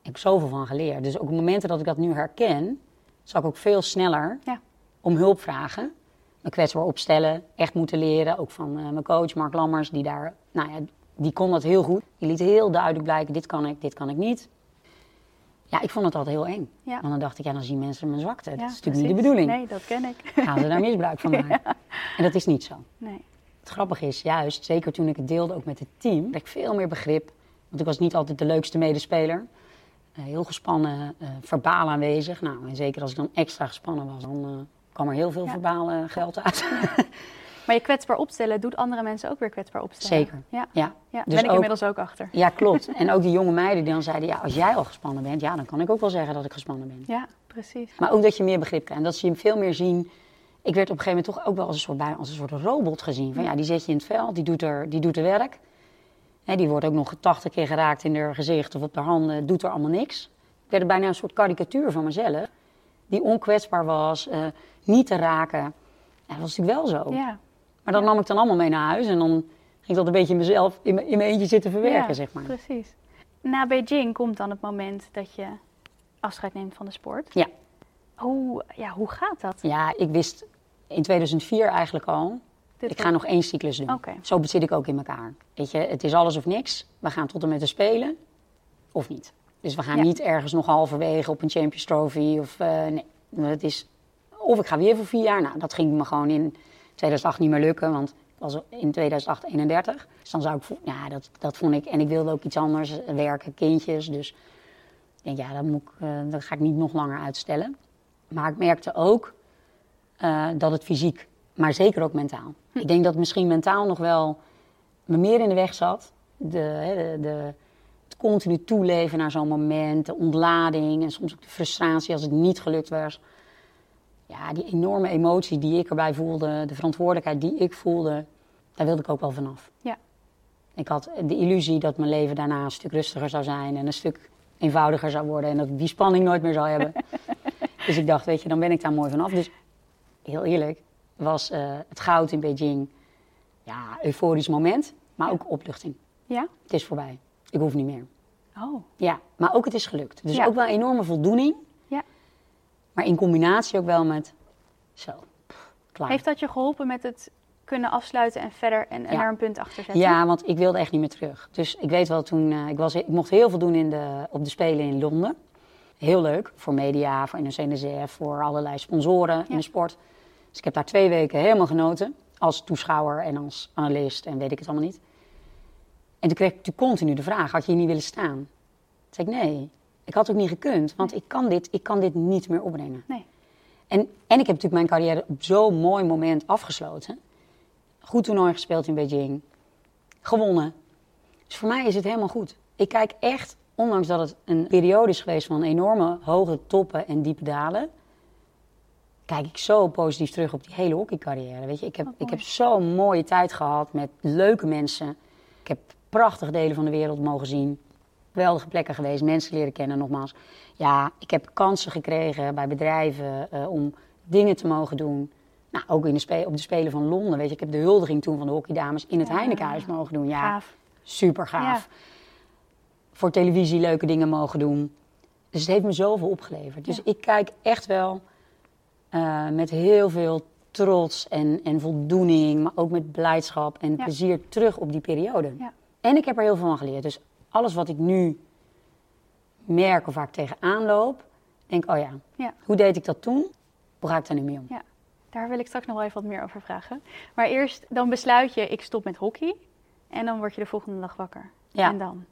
Ik heb zoveel van geleerd. Dus ook op momenten dat ik dat nu herken, zal ik ook veel sneller Ja. om hulp vragen. Me kwetsbaar opstellen, echt moeten leren. Ook van eh, mijn coach Mark Lammers, die daar, nou ja, die kon dat heel goed. Die liet heel duidelijk blijken, dit kan ik, dit kan ik niet. Ja, ik vond het altijd heel eng. Ja. Want dan dacht ik, ja, dan zien mensen mijn zwakte. Ja, dat is natuurlijk niet de bedoeling. Nee, dat ken ik. Gaan ze daar misbruik van maken? En dat is niet zo. Nee. Het grappige is juist, zeker toen ik het deelde ook met het team, had ik veel meer begrip. Want ik was niet altijd de leukste medespeler. Eh, heel gespannen, eh verbaal aanwezig. Nou, en zeker als ik dan extra gespannen was, dan eh, kwam er heel veel Ja. verbaal geld uit. Maar je kwetsbaar opstellen doet andere mensen ook weer kwetsbaar opstellen. zeker. Ja, Ja, ja Dus ben ik ook- inmiddels ook achter. ja, klopt. En ook die jonge meiden die dan zeiden, ja, als jij al gespannen bent, ja, dan kan ik ook wel zeggen dat ik gespannen ben. Ja, precies. Maar ook dat je meer begrip krijgt. En dat ze je veel meer zien. Ik werd op een gegeven moment toch ook wel als een soort, bijna als een soort robot gezien. Van ja, die zet je in het veld, die doet er, die doet er werk. Die wordt ook nog 80 keer geraakt in haar gezicht of op haar handen, doet er allemaal niks. Ik werd bijna een soort karikatuur van mezelf. Die onkwetsbaar was, eh, niet te raken. Ja, dat was natuurlijk wel zo. Ja. Maar dat nam ik dan allemaal mee naar huis. En dan ging ik dat een beetje in mezelf, in mijn, in mijn eentje zitten verwerken, zeg maar. precies. Na Beijing komt dan het moment dat je afscheid neemt van de sport. Ja. Hoe, ja, hoe gaat dat? Ja, ik wist in 2004 eigenlijk al, Dit ik ga wordt- nog één cyclus doen. Zo zit ik ook in elkaar. Weet je, het is alles of niks. We gaan tot en met de Spelen, of niet. Dus we gaan Ja. niet ergens nog halverwege op een Champions Trophy. Of, eh, nee, het is, of ik ga weer voor vier jaar. Nou, dat ging me gewoon in 2008 niet meer lukken, want ik was in 2008 31. Dus dan zou ik, ja, dat, dat vond ik, en ik wilde ook iets anders, eh, werken, kindjes. Dus ik denk, ja, dat, moet ik, eh, dat ga ik niet nog langer uitstellen. Maar ik merkte ook eh, dat het fysiek, maar zeker ook mentaal. Ik denk dat misschien mentaal nog wel me meer in de weg zat. De, de, het continu toeleven naar zo'n moment, de ontlading en soms ook de frustratie als het niet gelukt was. Ja, die enorme emotie die ik erbij voelde, de verantwoordelijkheid die ik voelde, daar wilde ik ook wel vanaf. Ja. Ik had de illusie dat mijn leven daarna een stuk rustiger zou zijn en een stuk eenvoudiger zou worden en dat ik die spanning nooit meer zou hebben. dus ik dacht, weet je, dan ben ik daar mooi vanaf. Dus heel eerlijk, was eh, het goud in Beijing ja, euforisch moment, maar ook opluchting. Ja? Het is voorbij. Ik hoef niet meer. Oh, Ja, maar ook het is gelukt. Dus Ja. ook wel een enorme voldoening. Ja. Maar in combinatie ook wel met zo, pff, klaar. heeft dat je geholpen met het kunnen afsluiten en verder en, en Ja. er een punt achter zetten? Ja, want ik wilde echt niet meer terug. Dus ik weet wel toen, eh, ik, was, ik mocht heel veel doen in de, op de Spelen in Londen. Heel leuk, voor media, voor NOC-NSF, voor allerlei sponsoren in de sport. Dus ik heb daar twee weken helemaal genoten. Als toeschouwer en als analist en weet ik het allemaal niet. En toen kreeg ik natuurlijk continu de vraag, had je hier niet willen staan? Toen zei ik, nee, ik had ook niet gekund, want ik, kan dit, ik kan dit niet meer opbrengen. Nee. En, en ik heb natuurlijk mijn carrière op zo'n mooi moment afgesloten. Goed toernooi gespeeld in Beijing. Gewonnen. Dus voor mij is het helemaal goed. Ik kijk echt, ondanks dat het een periode is geweest van enorme hoge toppen en diepe dalen. Kijk ik zo positief terug op die hele hockeycarrière. Weet je, ik heb, ik heb zo'n mooie tijd gehad met leuke mensen. Ik heb prachtige delen van de wereld mogen zien. Geweldige plekken geweest, mensen leren kennen nogmaals. Ja, ik heb kansen gekregen bij bedrijven eh, om dingen te mogen doen. Nou, ook in de spe- op de Spelen van Londen. Weet je, ik heb de huldiging toen van de hockeydames in het Ja. Heinekenhuis mogen doen. Ja, Gaaf. super gaaf. Voor televisie leuke dingen mogen doen. Dus het heeft me zoveel opgeleverd. Dus Ja. ik kijk echt wel eh, met heel veel trots en, en voldoening, maar ook met blijdschap en Ja. plezier terug op die periode. Ja. En ik heb er heel veel van geleerd. Dus alles wat ik nu merk of waar ik tegenaan loop, denk oh ja, Ja. hoe deed ik dat toen? Hoe ga ik daar nu mee om? Ja, daar wil ik straks nog wel even wat meer over vragen. Maar eerst, dan besluit je, ik stop met hockey. En dan word je de volgende dag wakker. Ja. En dan?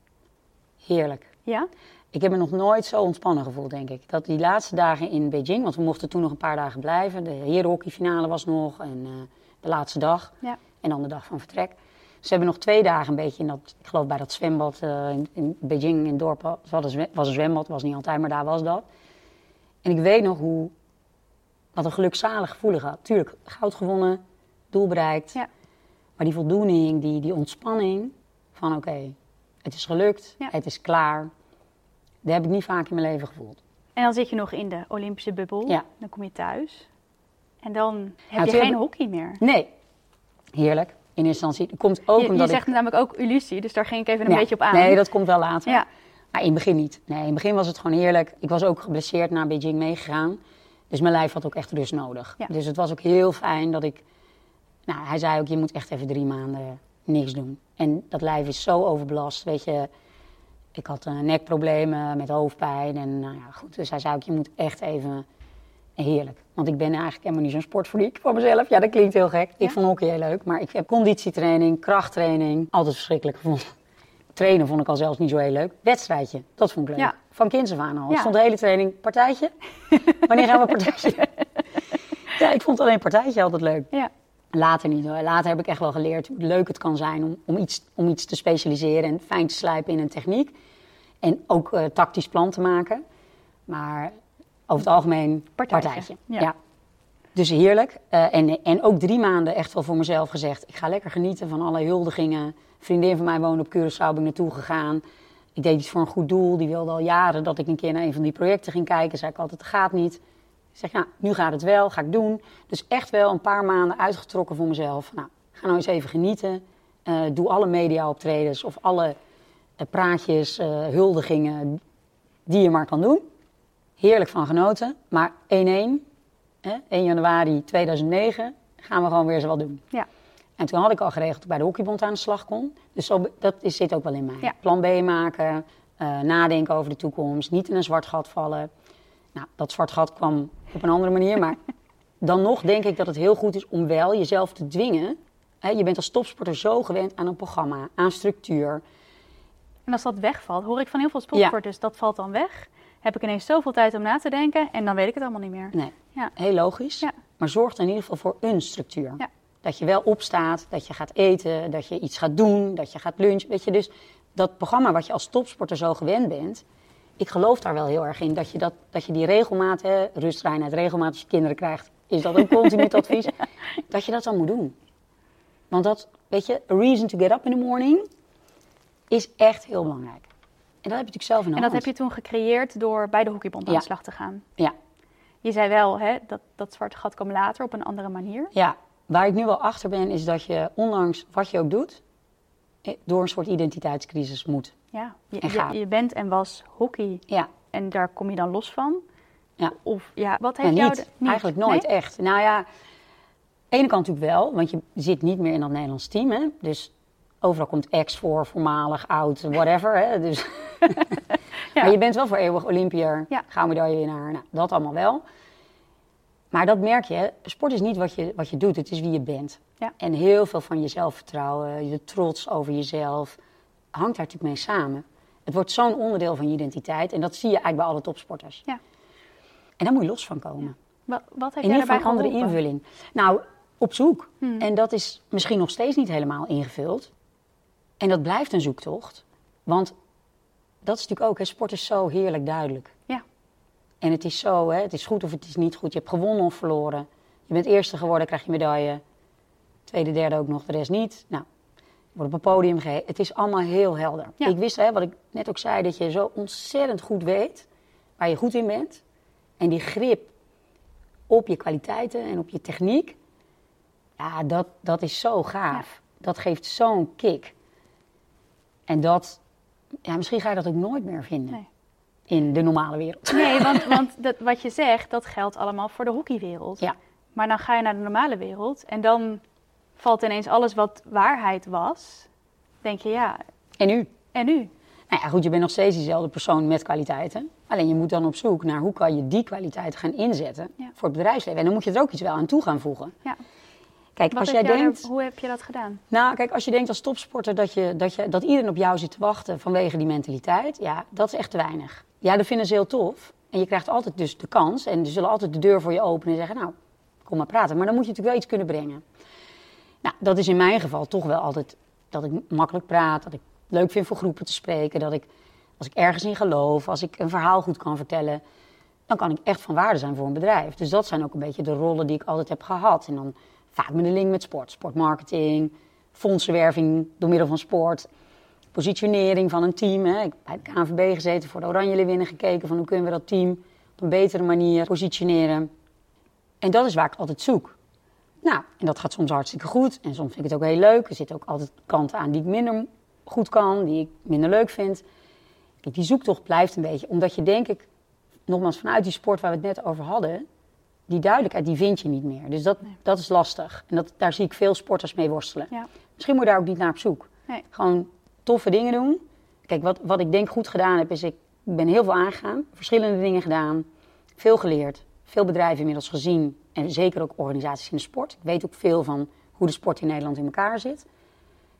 Heerlijk. Ja? Ik heb me nog nooit zo ontspannen gevoeld, denk ik. Dat die laatste dagen in Beijing, want we mochten toen nog een paar dagen blijven. De herenhockeyfinale was nog en eh, de laatste dag. Ja. En dan de dag van vertrek. Ze hebben nog twee dagen een beetje in dat, ik geloof bij dat zwembad eh, in, in Beijing in het dorp. Het was een, zwe- was een zwembad, was niet altijd, maar daar was dat. En ik weet nog hoe, wat een gelukzalig gevoel had. Tuurlijk, goud gewonnen, doel bereikt. Ja. Maar die voldoening, die, die ontspanning van oké, het is gelukt, Ja. het is klaar. Dat heb ik niet vaak in mijn leven gevoeld. En dan zit je nog in de Olympische bubbel. Ja. Dan kom je thuis. En dan heb Ja, je geen hockey meer. Nee, heerlijk. In instantie. Komt ook je je omdat zegt ik... namelijk ook illusie, dus daar ging ik even een Ja, beetje op aan. Nee, dat komt wel later. Ja, Maar in het begin niet. Nee, in het begin was het gewoon heerlijk. Ik was ook geblesseerd naar Beijing meegegaan. Dus mijn lijf had ook echt rust nodig. Ja. Dus het was ook heel fijn dat ik... Nou, hij zei ook, je moet echt even drie maanden niks doen. En dat lijf is zo overbelast, weet je. Ik had eh, nekproblemen met hoofdpijn en nou ja, goed. Dus hij zei ook, je moet echt even... Heerlijk. Want ik ben eigenlijk helemaal niet zo'n sportfreak van mezelf. Ja, dat klinkt heel gek. Ja? Ik vond hockey heel leuk. Maar ik heb conditietraining, krachttraining, altijd verschrikkelijk gevonden. Trainen vond ik al zelfs niet zo heel leuk. Wedstrijdje, dat vond ik leuk. Ja. Van kinds af aan al. Ja. Ik stond de hele training, partijtje? Wanneer gaan we partijtje? ja, ik vond alleen partijtje altijd leuk. ja, Later niet hoor. Later heb ik echt wel geleerd hoe leuk het kan zijn om, om, iets, om iets te specialiseren en fijn te slijpen in een techniek. En ook eh, tactisch plan te maken. Maar over het algemeen Partijtje, partijtje. ja. Ja. Dus heerlijk. Eh, en, en ook drie maanden echt wel voor mezelf gezegd. Ik ga lekker genieten van alle huldigingen. Een vriendin van mij woonde op Curaçao, ben ik naartoe gegaan. Ik deed iets voor een goed doel. Die wilde al jaren dat ik een keer naar een van die projecten ging kijken. Zei ik altijd, het gaat niet. Zeg, nou, nu gaat het wel, ga ik doen. Dus echt wel een paar maanden uitgetrokken voor mezelf. Nou, ga nou eens even genieten. Eh, doe alle media-optredens of alle eh, praatjes, eh, huldigingen die je maar kan doen. Heerlijk van genoten. Maar 1-1, hè, 1 januari 2009, gaan we gewoon weer eens wat doen. ja. En toen had ik al geregeld dat ik bij de hockeybond aan de slag kon. Dus zo, dat is, zit ook wel in mij. Ja. Plan B maken, nadenken over de toekomst, niet in een zwart gat vallen. Nou, dat zwart gat kwam op een andere manier, maar dan nog denk ik dat het heel goed is om wel jezelf te dwingen. Hè, je bent als topsporter zo gewend aan een programma, aan structuur. En als dat wegvalt, hoor ik van heel veel sportsporters, dat valt dan weg. Heb ik ineens zoveel tijd om na te denken en dan weet ik het allemaal niet meer. Nee, Ja, heel logisch. Ja. Maar zorg er in ieder geval voor een structuur. Dat je wel opstaat, dat je gaat eten, dat je iets gaat doen, dat je gaat lunchen. Weet je, dus dat programma wat je als topsporter zo gewend bent, ik geloof daar wel heel erg in. Dat je, dat, dat je die regelmaat, hè, rust, reinheid, regelmaat als je kinderen krijgt, is dat een continu advies, dat je dat dan moet doen. Want dat, weet je, a reason to get up in the morning is echt heel belangrijk. En dat heb je natuurlijk zelf in de en dat hand. heb je toen gecreëerd door bij de hockeybond aan Ja. de slag te gaan. Ja. Je zei wel, hè, dat, dat zwarte gat kwam later op een andere manier. Ja, waar ik nu wel achter ben, is dat je ondanks wat je ook doet, door een soort identiteitscrisis moet. Ja, je, En je, gaat. je bent en was hockey Ja, en daar kom je dan los van. Ja. Of ja, wat heeft en jou... niet, de- eigenlijk nooit Nee? echt. Nou ja, aan de ene kant natuurlijk wel, want je zit niet meer in dat Nederlands team. Hè? Dus overal komt ex voor, voormalig, oud, whatever. Hè? Dus Ja. Maar je bent wel voor eeuwig Olympiër, Ja. goudmedaillewinnaar, nou, dat allemaal wel. Maar dat merk je, sport is niet wat je, wat je doet, het is wie je bent. Ja. En heel veel van je zelfvertrouwen, je trots over jezelf, hangt daar natuurlijk mee samen. Het wordt zo'n onderdeel van je identiteit en dat zie je eigenlijk bij alle topsporters. Ja. En daar moet je los van komen. Wat, wat jij daarbij een andere geholpen? invulling. Nou, op zoek. Hmm. En dat is misschien nog steeds niet helemaal ingevuld. En dat blijft een zoektocht. Want dat is natuurlijk ook, hè, sport is zo heerlijk duidelijk. Ja. En het is zo, hè, het is goed of het is niet goed. Je hebt gewonnen of verloren. Je bent eerste geworden, krijg je medaille. Tweede, derde ook nog, de rest niet. Nou, je wordt op een podium geheven. Het is allemaal heel helder. Ja. Ik wist, hè, wat ik net ook zei, dat je zo ontzettend goed weet waar je goed in bent. En die grip op je kwaliteiten en op je techniek, ja, dat, dat is zo gaaf. Dat geeft zo'n kick. En dat, ja, misschien ga je dat ook nooit meer vinden Nee. In de normale wereld. Nee, want, want dat, wat je zegt, dat geldt allemaal voor de hockeywereld. Ja. Maar dan ga je naar de normale wereld en dan valt ineens alles wat waarheid was. Denk je, ja, En nu? en nu? Nou ja, goed, je bent nog steeds diezelfde persoon met kwaliteiten. Alleen je moet dan op zoek naar hoe kan je die kwaliteiten gaan inzetten Ja. voor het bedrijfsleven. En dan moet je er ook iets wel aan toe gaan voegen. Ja. Kijk, Wat als jij denkt, hoe heb je dat gedaan? nou, kijk, als je denkt als topsporter dat, je, dat, je, dat iedereen op jou zit te wachten vanwege die mentaliteit, ja, dat is echt te weinig. Ja, dat vinden ze heel tof. En je krijgt altijd dus de kans en ze zullen altijd de deur voor je openen en zeggen, nou, kom maar praten. Maar dan moet je natuurlijk wel iets kunnen brengen. Nou, dat is in mijn geval toch wel altijd dat ik makkelijk praat, dat ik leuk vind voor groepen te spreken, dat ik als ik ergens in geloof, als ik een verhaal goed kan vertellen, dan kan ik echt van waarde zijn voor een bedrijf. Dus dat zijn ook een beetje de rollen die ik altijd heb gehad. En dan vaak met een link met sport, sportmarketing, fondsenwerving door middel van sport, positionering van een team. Hè. Ik heb bij de KNVB gezeten, voor de Oranje Leeuwinnen gekeken van hoe kunnen we dat team op een betere manier positioneren. En dat is waar ik altijd zoek. Nou, en dat gaat soms hartstikke goed en soms vind ik het ook heel leuk. Er zitten ook altijd kanten aan die ik minder goed kan, die ik minder leuk vind. Die zoektocht blijft een beetje, omdat je denk ik, nogmaals vanuit die sport waar we het net over hadden, die duidelijkheid die vind je niet meer. Dus dat, dat is lastig. En dat, daar zie ik veel sporters mee worstelen. Ja. Misschien moet je daar ook niet naar op zoek. Nee. Gewoon toffe dingen doen. Kijk, wat, wat ik denk goed gedaan heb, is ik ben heel veel aangegaan. Verschillende dingen gedaan. Veel geleerd. Veel bedrijven inmiddels gezien. En zeker ook organisaties in de sport. Ik weet ook veel van hoe de sport in Nederland in elkaar zit.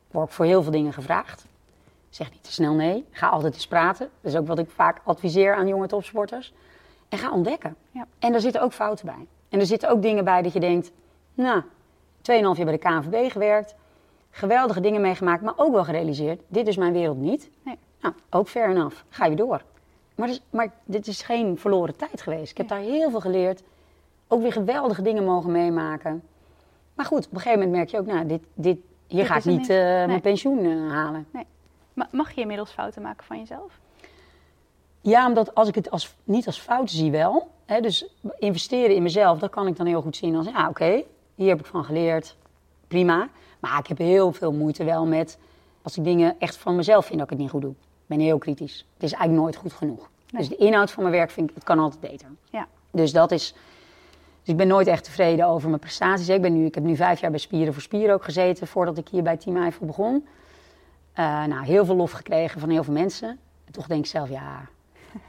Ik word voor heel veel dingen gevraagd. Zeg niet te snel nee. Ga altijd eens praten. Dat is ook wat ik vaak adviseer aan jonge topsporters. En ga ontdekken. Ja. En daar zitten ook fouten bij. En er zitten ook dingen bij dat je denkt... Nou, 2,5 jaar bij de KNVB gewerkt. Geweldige dingen meegemaakt, maar ook wel gerealiseerd. Dit is mijn wereld niet. Nee. Nou, ook fair enough. Ga je door. Maar, dus, maar dit is geen verloren tijd geweest. Ik heb daar heel veel geleerd. Ook weer geweldige dingen mogen meemaken. Maar goed, op een gegeven moment merk je ook... Nou, dit, dit, hier Dit ga ik niet eh, Nee. mijn pensioen eh, halen. Ma- Mag je inmiddels fouten maken van jezelf? Ja, omdat als ik het als, niet als fout zie wel. Hè, dus investeren in mezelf, dat kan ik dan heel goed zien als... Ja, oké, hier heb ik van geleerd. Prima. Maar ik heb heel veel moeite wel met... Als ik dingen echt van mezelf vind dat ik het niet goed doe. Ik ben heel kritisch. Het is eigenlijk nooit goed genoeg. Nee. Dus de inhoud van mijn werk vind ik, het kan altijd beter. Ja. Dus dat is... Dus ik ben nooit echt tevreden over mijn prestaties. Ik, ben nu, ik heb nu vijf jaar bij Spieren voor Spieren ook gezeten... voordat ik hier bij Team Eiffel begon. Eh, nou, heel veel lof gekregen van heel veel mensen. En toch denk ik zelf, ja,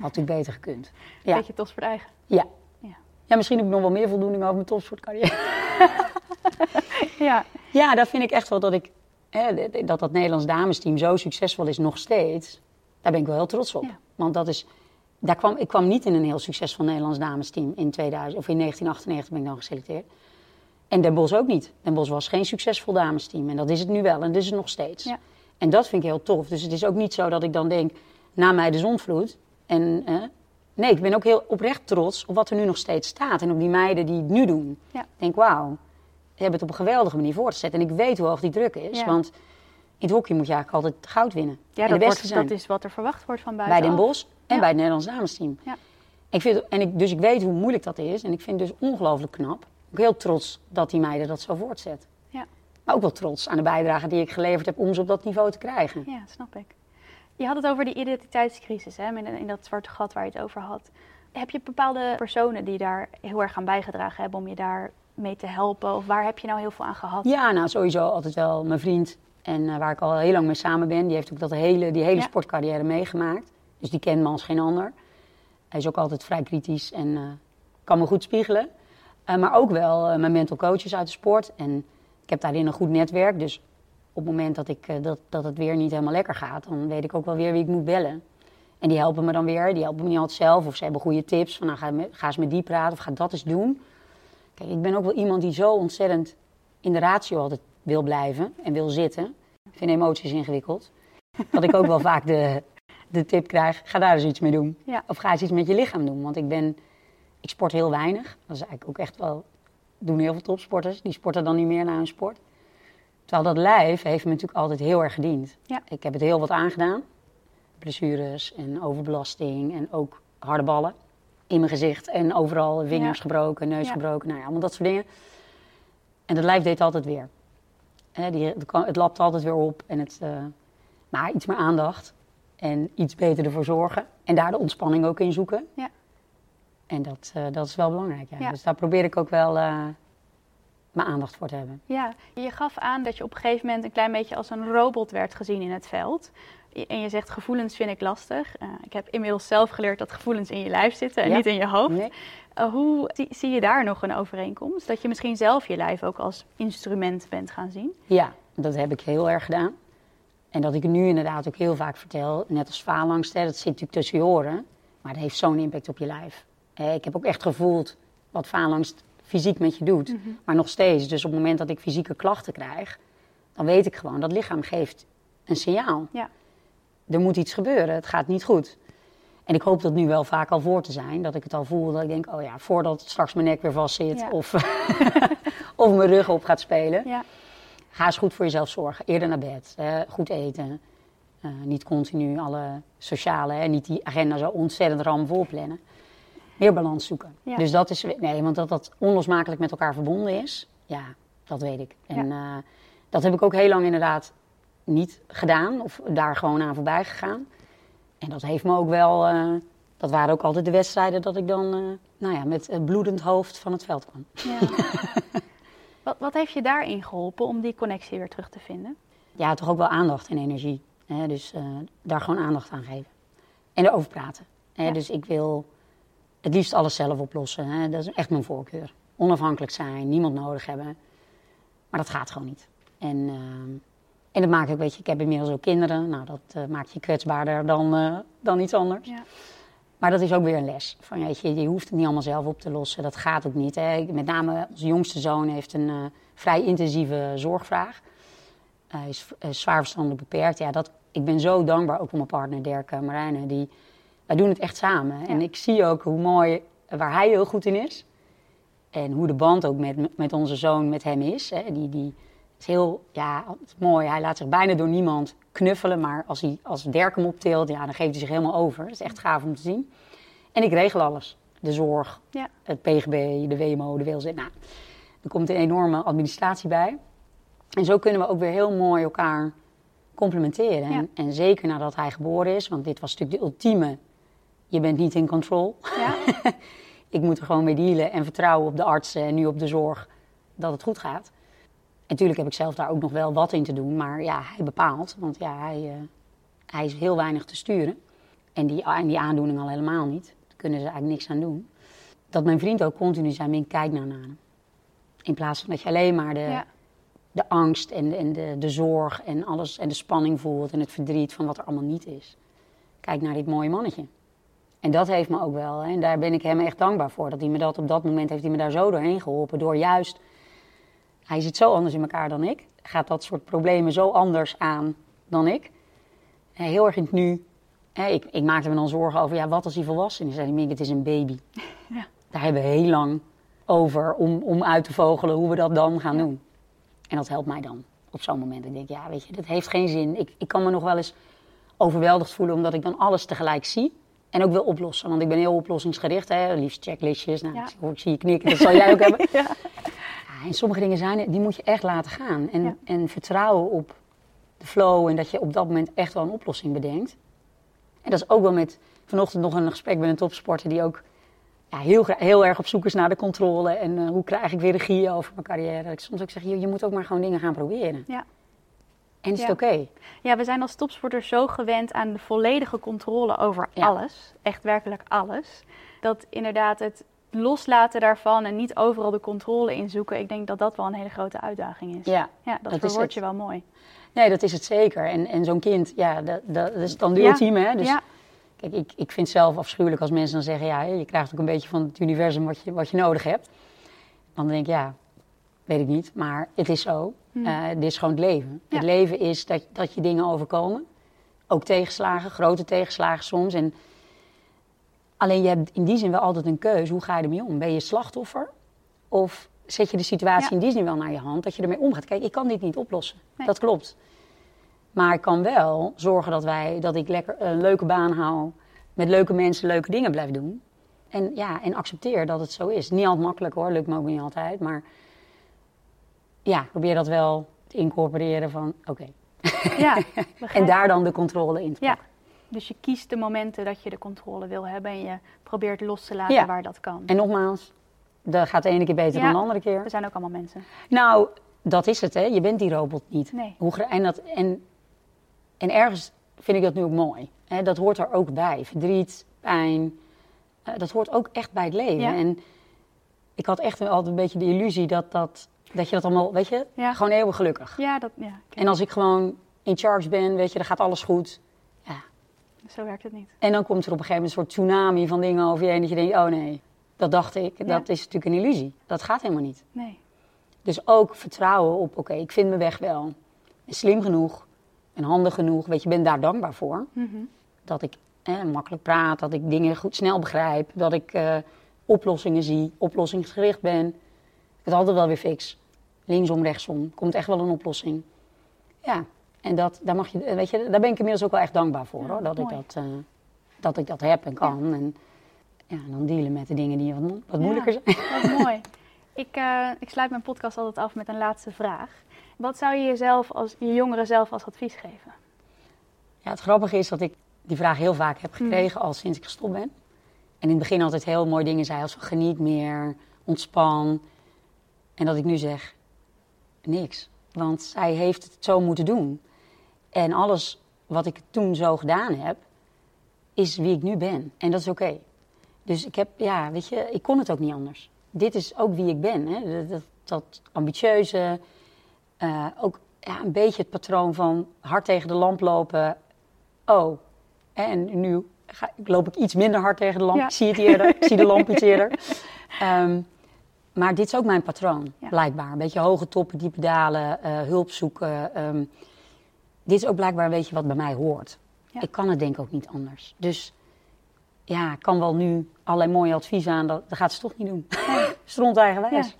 had ik beter gekund. Ja. Beetje topsport eigen. Ja. Ja. Ja, misschien heb ik nog wel meer voldoening over mijn topsportcarrière. Ja. Ja, dat vind ik echt wel dat ik... Hè, dat dat Nederlands damesteam zo succesvol is nog steeds. Daar ben ik wel heel trots op. Ja. Want dat is... Daar kwam, ik kwam niet in een heel succesvol Nederlands damesteam in 2000, of in 1998 ben ik dan geselecteerd. En Den Bosch ook niet. Den Bosch was geen succesvol damesteam. En dat is het nu wel. En dat is het nog steeds. Ja. En dat vind ik heel tof. Dus het is ook niet zo dat ik dan denk, na mij de zonvloed. En eh, nee, ik ben ook heel oprecht trots op wat er nu nog steeds staat. En op die meiden die het nu doen. Ja. Ik denk, wauw, ze hebben het op een geweldige manier voortgezet. En ik weet hoe hoog die druk is. Ja. Want in het hockey moet je eigenlijk altijd goud winnen. Ja, en dat, de beste wordt, zijn. dat is wat er verwacht wordt van bij buitenaf. Den Bosch en bij het Nederlands damesteam. Ja. Ik vind, en ik, dus ik weet hoe moeilijk dat is. En ik vind het dus ongelooflijk knap. Ook heel trots dat die meiden dat zo voortzet. Ja. Maar ook wel trots aan de bijdrage die ik geleverd heb om ze op dat niveau te krijgen. Ja, snap ik. Je had het over die identiteitscrisis, hè, in, in dat zwarte gat waar je het over had. Heb je bepaalde personen die daar heel erg aan bijgedragen hebben om je daar mee te helpen? Of waar heb je nou heel veel aan gehad? Ja, nou sowieso altijd wel mijn vriend. En eh, waar ik al heel lang mee samen ben. Die heeft ook dat hele, die hele Ja. sportcarrière meegemaakt. Dus die kent me als geen ander. Hij is ook altijd vrij kritisch en eh, kan me goed spiegelen. Eh, maar ook wel mijn mental coaches uit de sport. En ik heb daarin een goed netwerk. Dus op het moment dat, ik, eh, dat, dat het weer niet helemaal lekker gaat, dan weet ik ook wel weer wie ik moet bellen. En die helpen me dan weer. Die helpen me niet altijd zelf. Of ze hebben goede tips. Van nou, ga, ga eens met die praten of ga dat eens doen. Kijk, ik ben ook wel iemand die zo ontzettend in de ratio altijd wil blijven en wil zitten. Ik vind emoties ingewikkeld. Dat ik ook wel vaak de, de tip krijg, ga daar eens iets mee doen. Ja. Of ga eens iets met je lichaam doen. Want ik ben, ik sport heel weinig. Dat is eigenlijk ook echt wel, doen heel veel topsporters. Die sporten dan niet meer naar hun sport. Terwijl dat lijf heeft me natuurlijk altijd heel erg gediend. Ja. Ik heb het heel wat aangedaan. Blessures en overbelasting en ook harde ballen in mijn gezicht. En overal vingers Ja. gebroken, neus Ja. gebroken, nou ja, allemaal dat soort dingen. En dat lijf deed het altijd weer. Hè, die, het, lapt altijd weer op. En het, eh, maar iets meer aandacht en iets beter ervoor zorgen. En daar de ontspanning ook in zoeken. Ja. En dat, eh, dat is wel belangrijk. Ja. Ja. Dus daar probeer ik ook wel eh, mijn aandacht voor te hebben. Ja, je gaf aan dat je op een gegeven moment een klein beetje als een robot werd gezien in het veld. En je zegt gevoelens vind ik lastig. Uh, ik heb inmiddels zelf geleerd dat gevoelens in je lijf zitten en niet in je hoofd. Nee. Uh, hoe zie, zie, je daar nog een overeenkomst? Dat je misschien zelf je lijf ook als instrument bent gaan zien? Ja, dat heb ik heel erg gedaan. En dat ik nu inderdaad ook heel vaak vertel, net als faalangst, dat zit natuurlijk tussen je oren. Maar dat heeft zo'n impact op je lijf. ik heb ook echt gevoeld wat faalangst fysiek met je doet. Mhm. Maar nog steeds, dus op het moment dat ik fysieke klachten krijg, dan weet ik gewoon, dat lichaam geeft een signaal. Ja. Er moet iets gebeuren, het gaat niet goed. En ik hoop dat nu wel vaak al voor te zijn, dat ik het al voel, dat ik denk, oh ja, voordat straks mijn nek weer vast zit of, of mijn rug op gaat spelen. Ja. Ga eens goed voor jezelf zorgen, eerder naar bed, goed eten. Uh, niet continu alle sociale, hè, niet die agenda zo ontzettend ramvol plannen meer balans zoeken. Dus dat is, nee, want dat dat onlosmakelijk met elkaar verbonden is, ja, dat weet ik. En eh, dat heb ik ook heel lang inderdaad niet gedaan of daar gewoon aan voorbij gegaan. En dat heeft me ook wel, uh, dat waren ook altijd de wedstrijden dat ik dan, uh, nou ja, met bloedend hoofd van het veld kwam. Ja. wat, wat heeft je daarin geholpen om die connectie weer terug te vinden? Ja, toch ook wel aandacht en energie. Hè? Dus daar gewoon aandacht aan geven. En erover praten. Hè? Dus ik wil het liefst alles zelf oplossen. Hè? Dat is echt mijn voorkeur. Onafhankelijk zijn, niemand nodig hebben. Maar dat gaat gewoon niet. En, uh, en dat maakt ook, weet je, ik heb inmiddels ook kinderen. Nou, dat uh, maakt je kwetsbaarder dan, uh, dan iets anders. Ja. Maar dat is ook weer een les. Van, weet je, je hoeft het niet allemaal zelf op te lossen. Dat gaat ook niet. Hè? Met name onze jongste zoon heeft een vrij intensieve zorgvraag. Hij is, zwaar verstandelijk beperkt. Ja, dat, ik ben zo dankbaar, ook voor mijn partner Dirk Marijnen, die wij doen het echt samen. En ik zie ook hoe mooi, waar hij heel goed in is. En hoe de band ook met, met onze zoon met hem is. Hè. Die, die is heel, ja, is mooi. Hij laat zich bijna door niemand knuffelen. Maar als, hij, als Dirk hem optilt, ja, dan geeft hij zich helemaal over. Dat is echt gaaf om te zien. En ik regel alles. De zorg, ja. het PGB, de WMO, de WLZ. Nou, er komt een enorme administratie bij. En zo kunnen we ook weer heel mooi elkaar complementeren. En, en, zeker nadat hij geboren is, want dit was natuurlijk de ultieme je bent niet in control. Ja. ik moet er gewoon mee dealen en vertrouwen op de artsen en nu op de zorg dat het goed gaat. En natuurlijk heb ik zelf daar ook nog wel wat in te doen, maar ja, hij bepaalt. Want ja, hij, uh, hij is heel weinig te sturen. En die, en die aandoening al helemaal niet. Daar kunnen ze eigenlijk niks aan doen. Dat mijn vriend ook continu zei, min kijk nou naar hem. In plaats van dat je alleen maar de, de angst en, en de, de zorg en alles en de spanning voelt en het verdriet van wat er allemaal niet is. Kijk naar dit mooie mannetje. En dat heeft me ook wel. Hè. En daar ben ik hem echt dankbaar voor. Dat hij me dat op dat moment heeft hij me daar zo doorheen geholpen. Door juist, hij zit zo anders in elkaar dan ik. Gaat dat soort problemen zo anders aan dan ik. Heel erg in het nu. Ik, ik maakte me dan zorgen over, ja, wat als hij volwassen is? Zei hij, het is een baby. Ja. Daar hebben we heel lang over om, om uit te vogelen hoe we dat dan gaan doen. En dat helpt mij dan op zo'n moment. Ik denk, ja, weet je, dat heeft geen zin. Ik, ik kan me nog wel eens overweldigd voelen omdat ik dan alles tegelijk zie. En ook wil oplossen, want ik ben heel oplossingsgericht. Hè? Liefst checklistjes. Nou, ik, zie je knikken, dat zal jij ook hebben. Ja. ja. en sommige dingen zijn, die moet je echt laten gaan. En, en vertrouwen op de flow en dat je op dat moment echt wel een oplossing bedenkt. En dat is ook wel met vanochtend nog een gesprek met een topsporter die ook ja, heel, heel erg op zoek is naar de controle. En uh, hoe krijg ik weer regie over mijn carrière. Dat ik soms ook zeg, je, je moet ook maar gewoon dingen gaan proberen. Ja. En is het oké? Ja, we zijn als topsporters zo gewend aan de volledige controle over alles. Echt werkelijk alles. Dat inderdaad het loslaten daarvan en niet overal de controle in zoeken. Ik denk dat dat wel een hele grote uitdaging is. Ja, ja dat, dat verwoord je wel mooi. Nee, dat is het zeker. En, en zo'n kind, ja, dat, dat is dan de ultieme. Hè? Dus, ja. Kijk, ik, ik vind het zelf afschuwelijk als mensen dan zeggen... ja, je krijgt ook een beetje van het universum wat je, wat je nodig hebt. Dan denk ik, ja, weet ik niet. Maar het is zo. Hmm. Uh, dit is gewoon het leven. Het leven is dat, dat je dingen overkomen. Ook tegenslagen, grote tegenslagen soms. En alleen je hebt in die zin wel altijd een keuze. Hoe ga je ermee om? Ben je slachtoffer? Of zet je de situatie in die zin wel naar je hand dat je ermee omgaat? Kijk, ik kan dit niet oplossen. Dat klopt. Maar ik kan wel zorgen dat, wij, dat ik lekker een leuke baan hou. Met leuke mensen leuke dingen blijf doen. En, ja, en accepteer dat het zo is. Niet altijd makkelijk hoor, lukt me ook niet altijd. Maar ja, probeer dat wel te incorporeren van oké. Ja, en daar dan de controle in te pakken. Ja. Dus je kiest de momenten dat je de controle wil hebben en je probeert los te laten waar dat kan. En nogmaals, dat gaat de ene keer beter Ja. dan de andere keer. We zijn ook allemaal mensen. Nou, dat is het, hè. Je bent die robot niet. Nee. Hoe, en, dat, en, en ergens vind ik dat nu ook mooi. Hè? Dat hoort er ook bij. Verdriet, pijn, eh, dat hoort ook echt bij het leven. En ik had echt altijd een beetje de illusie dat, dat, dat je dat allemaal, weet je, Ja. gewoon eeuwig gelukkig. Ja, dat, ja. En als ik gewoon in charge ben, weet je, dan gaat alles goed. Ja. Zo werkt het niet. En dan komt er op een gegeven moment een soort tsunami van dingen over je heen. Dat je denkt, oh nee, dat dacht ik. Dat is natuurlijk een illusie. Dat gaat helemaal niet. Nee. Dus ook vertrouwen op, oké, ik vind mijn weg wel. Ben slim genoeg en handig genoeg. Weet je, ben daar dankbaar voor. Mhm. Dat ik eh, makkelijk praat, dat ik dingen goed snel begrijp. Dat ik eh, oplossingen zie, oplossingsgericht ben. Het altijd wel weer fix. Linksom, rechtsom. Komt echt wel een oplossing. Ja, en dat, daar, mag je, eh, weet je, daar ben ik inmiddels ook wel echt dankbaar voor. Ja, hoor, dat, ik mooi. dat, eh, dat ik dat heb en kan. En ja, dan dealen met de dingen die wat, mo- wat moeilijker zijn. Wat mooi. Ik, eh, ik sluit mijn podcast altijd af met een laatste vraag. Wat zou je jezelf als je jongeren zelf als advies geven? Ja, het grappige is dat ik die vraag heel vaak heb gekregen al sinds ik gestopt ben. En in het begin altijd heel mooie dingen zei als van geniet meer, ontspan. En dat ik nu zeg, niks. Want zij heeft het zo moeten doen. En alles wat ik toen zo gedaan heb, is wie ik nu ben. En dat is oké. Dus ik heb, ja, weet je, ik kon het ook niet anders. Dit is ook wie ik ben. Hè? Dat, dat, dat ambitieuze, eh, ook ja, een beetje het patroon van hard tegen de lamp lopen. Oh, en nu ga, loop ik iets minder hard tegen de lamp. Ja. Ik zie het eerder, ik zie de lamp iets eerder. Ehm, maar dit is ook mijn patroon, Ja. blijkbaar. Een beetje hoge toppen, diepe dalen, eh, hulp zoeken. ehm. dit is ook blijkbaar een beetje wat bij mij hoort. Ja. Ik kan het denk ik ook niet anders. Dus ja, ik kan wel nu allerlei mooie adviezen aan, dat, dat gaat ze toch niet doen. Stront eigenwijs.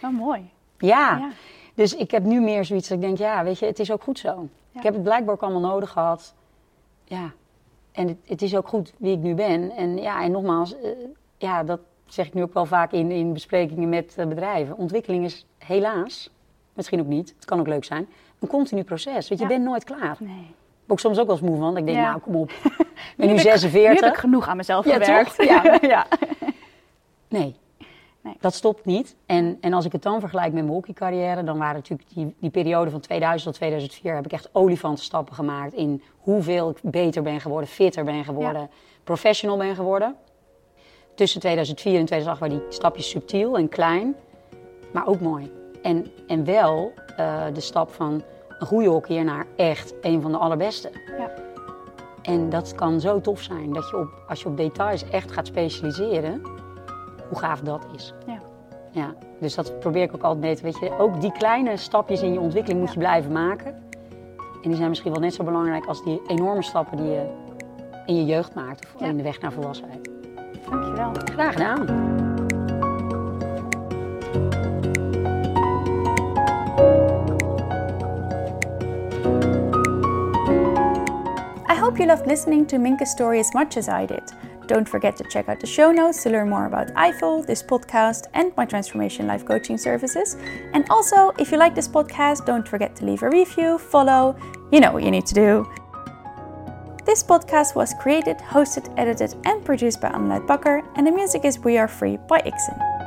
Wel mooi. Ja. Ja. dus ik heb nu meer zoiets dat ik denk, ja, weet je, het is ook goed zo. Ja. Ik heb het blijkbaar ook allemaal nodig gehad. Ja, en het, het is ook goed wie ik nu ben. En ja, en nogmaals, eh, ja, dat zeg ik nu ook wel vaak in, in besprekingen met eh, bedrijven. Ontwikkeling is helaas, misschien ook niet, het kan ook leuk zijn, een continu proces. Want je bent nooit klaar. Nee. Ik ben ook soms ook wel eens moe van. Ik denk, Ja. nou kom op, ik ben nu heb ik- 46. Nu heb ik genoeg aan mezelf Ja, gewerkt. toch? Ja. ja. Nee. Nee. Dat stopt niet. En, en als ik het dan vergelijk met mijn hockeycarrière, dan waren natuurlijk die, die periode van 2000 tot 2004 heb ik echt olifantenstappen gemaakt in hoeveel ik beter ben geworden, fitter ben geworden, professional ben geworden. Tussen 2004 en 2008 waren die stapjes subtiel en klein, maar ook mooi. En, en wel eh, de stap van een goede hockeyer naar echt een van de allerbeste. Ja. En dat kan zo tof zijn dat je op, als je op details echt gaat specialiseren, hoe gaaf dat is. Ja. Ja, dus dat probeer ik ook altijd mee te weet je. Ook die kleine stapjes in je ontwikkeling moet je blijven maken. En die zijn misschien wel net zo belangrijk als die enorme stappen die je in je jeugd maakt of in de weg naar volwassenheid. Dankjewel. Graag gedaan. I hope you loved listening to Minka's story as much as I did. Don't forget to check out the show notes to learn more about Eiffel, this podcast, and my transformation life coaching services. And also, if you like this podcast, don't forget to leave a review, follow, you know what you need to do. This podcast was created, hosted, edited, and produced by Anneluit Bakker, and the music is We Are Free by Ixen.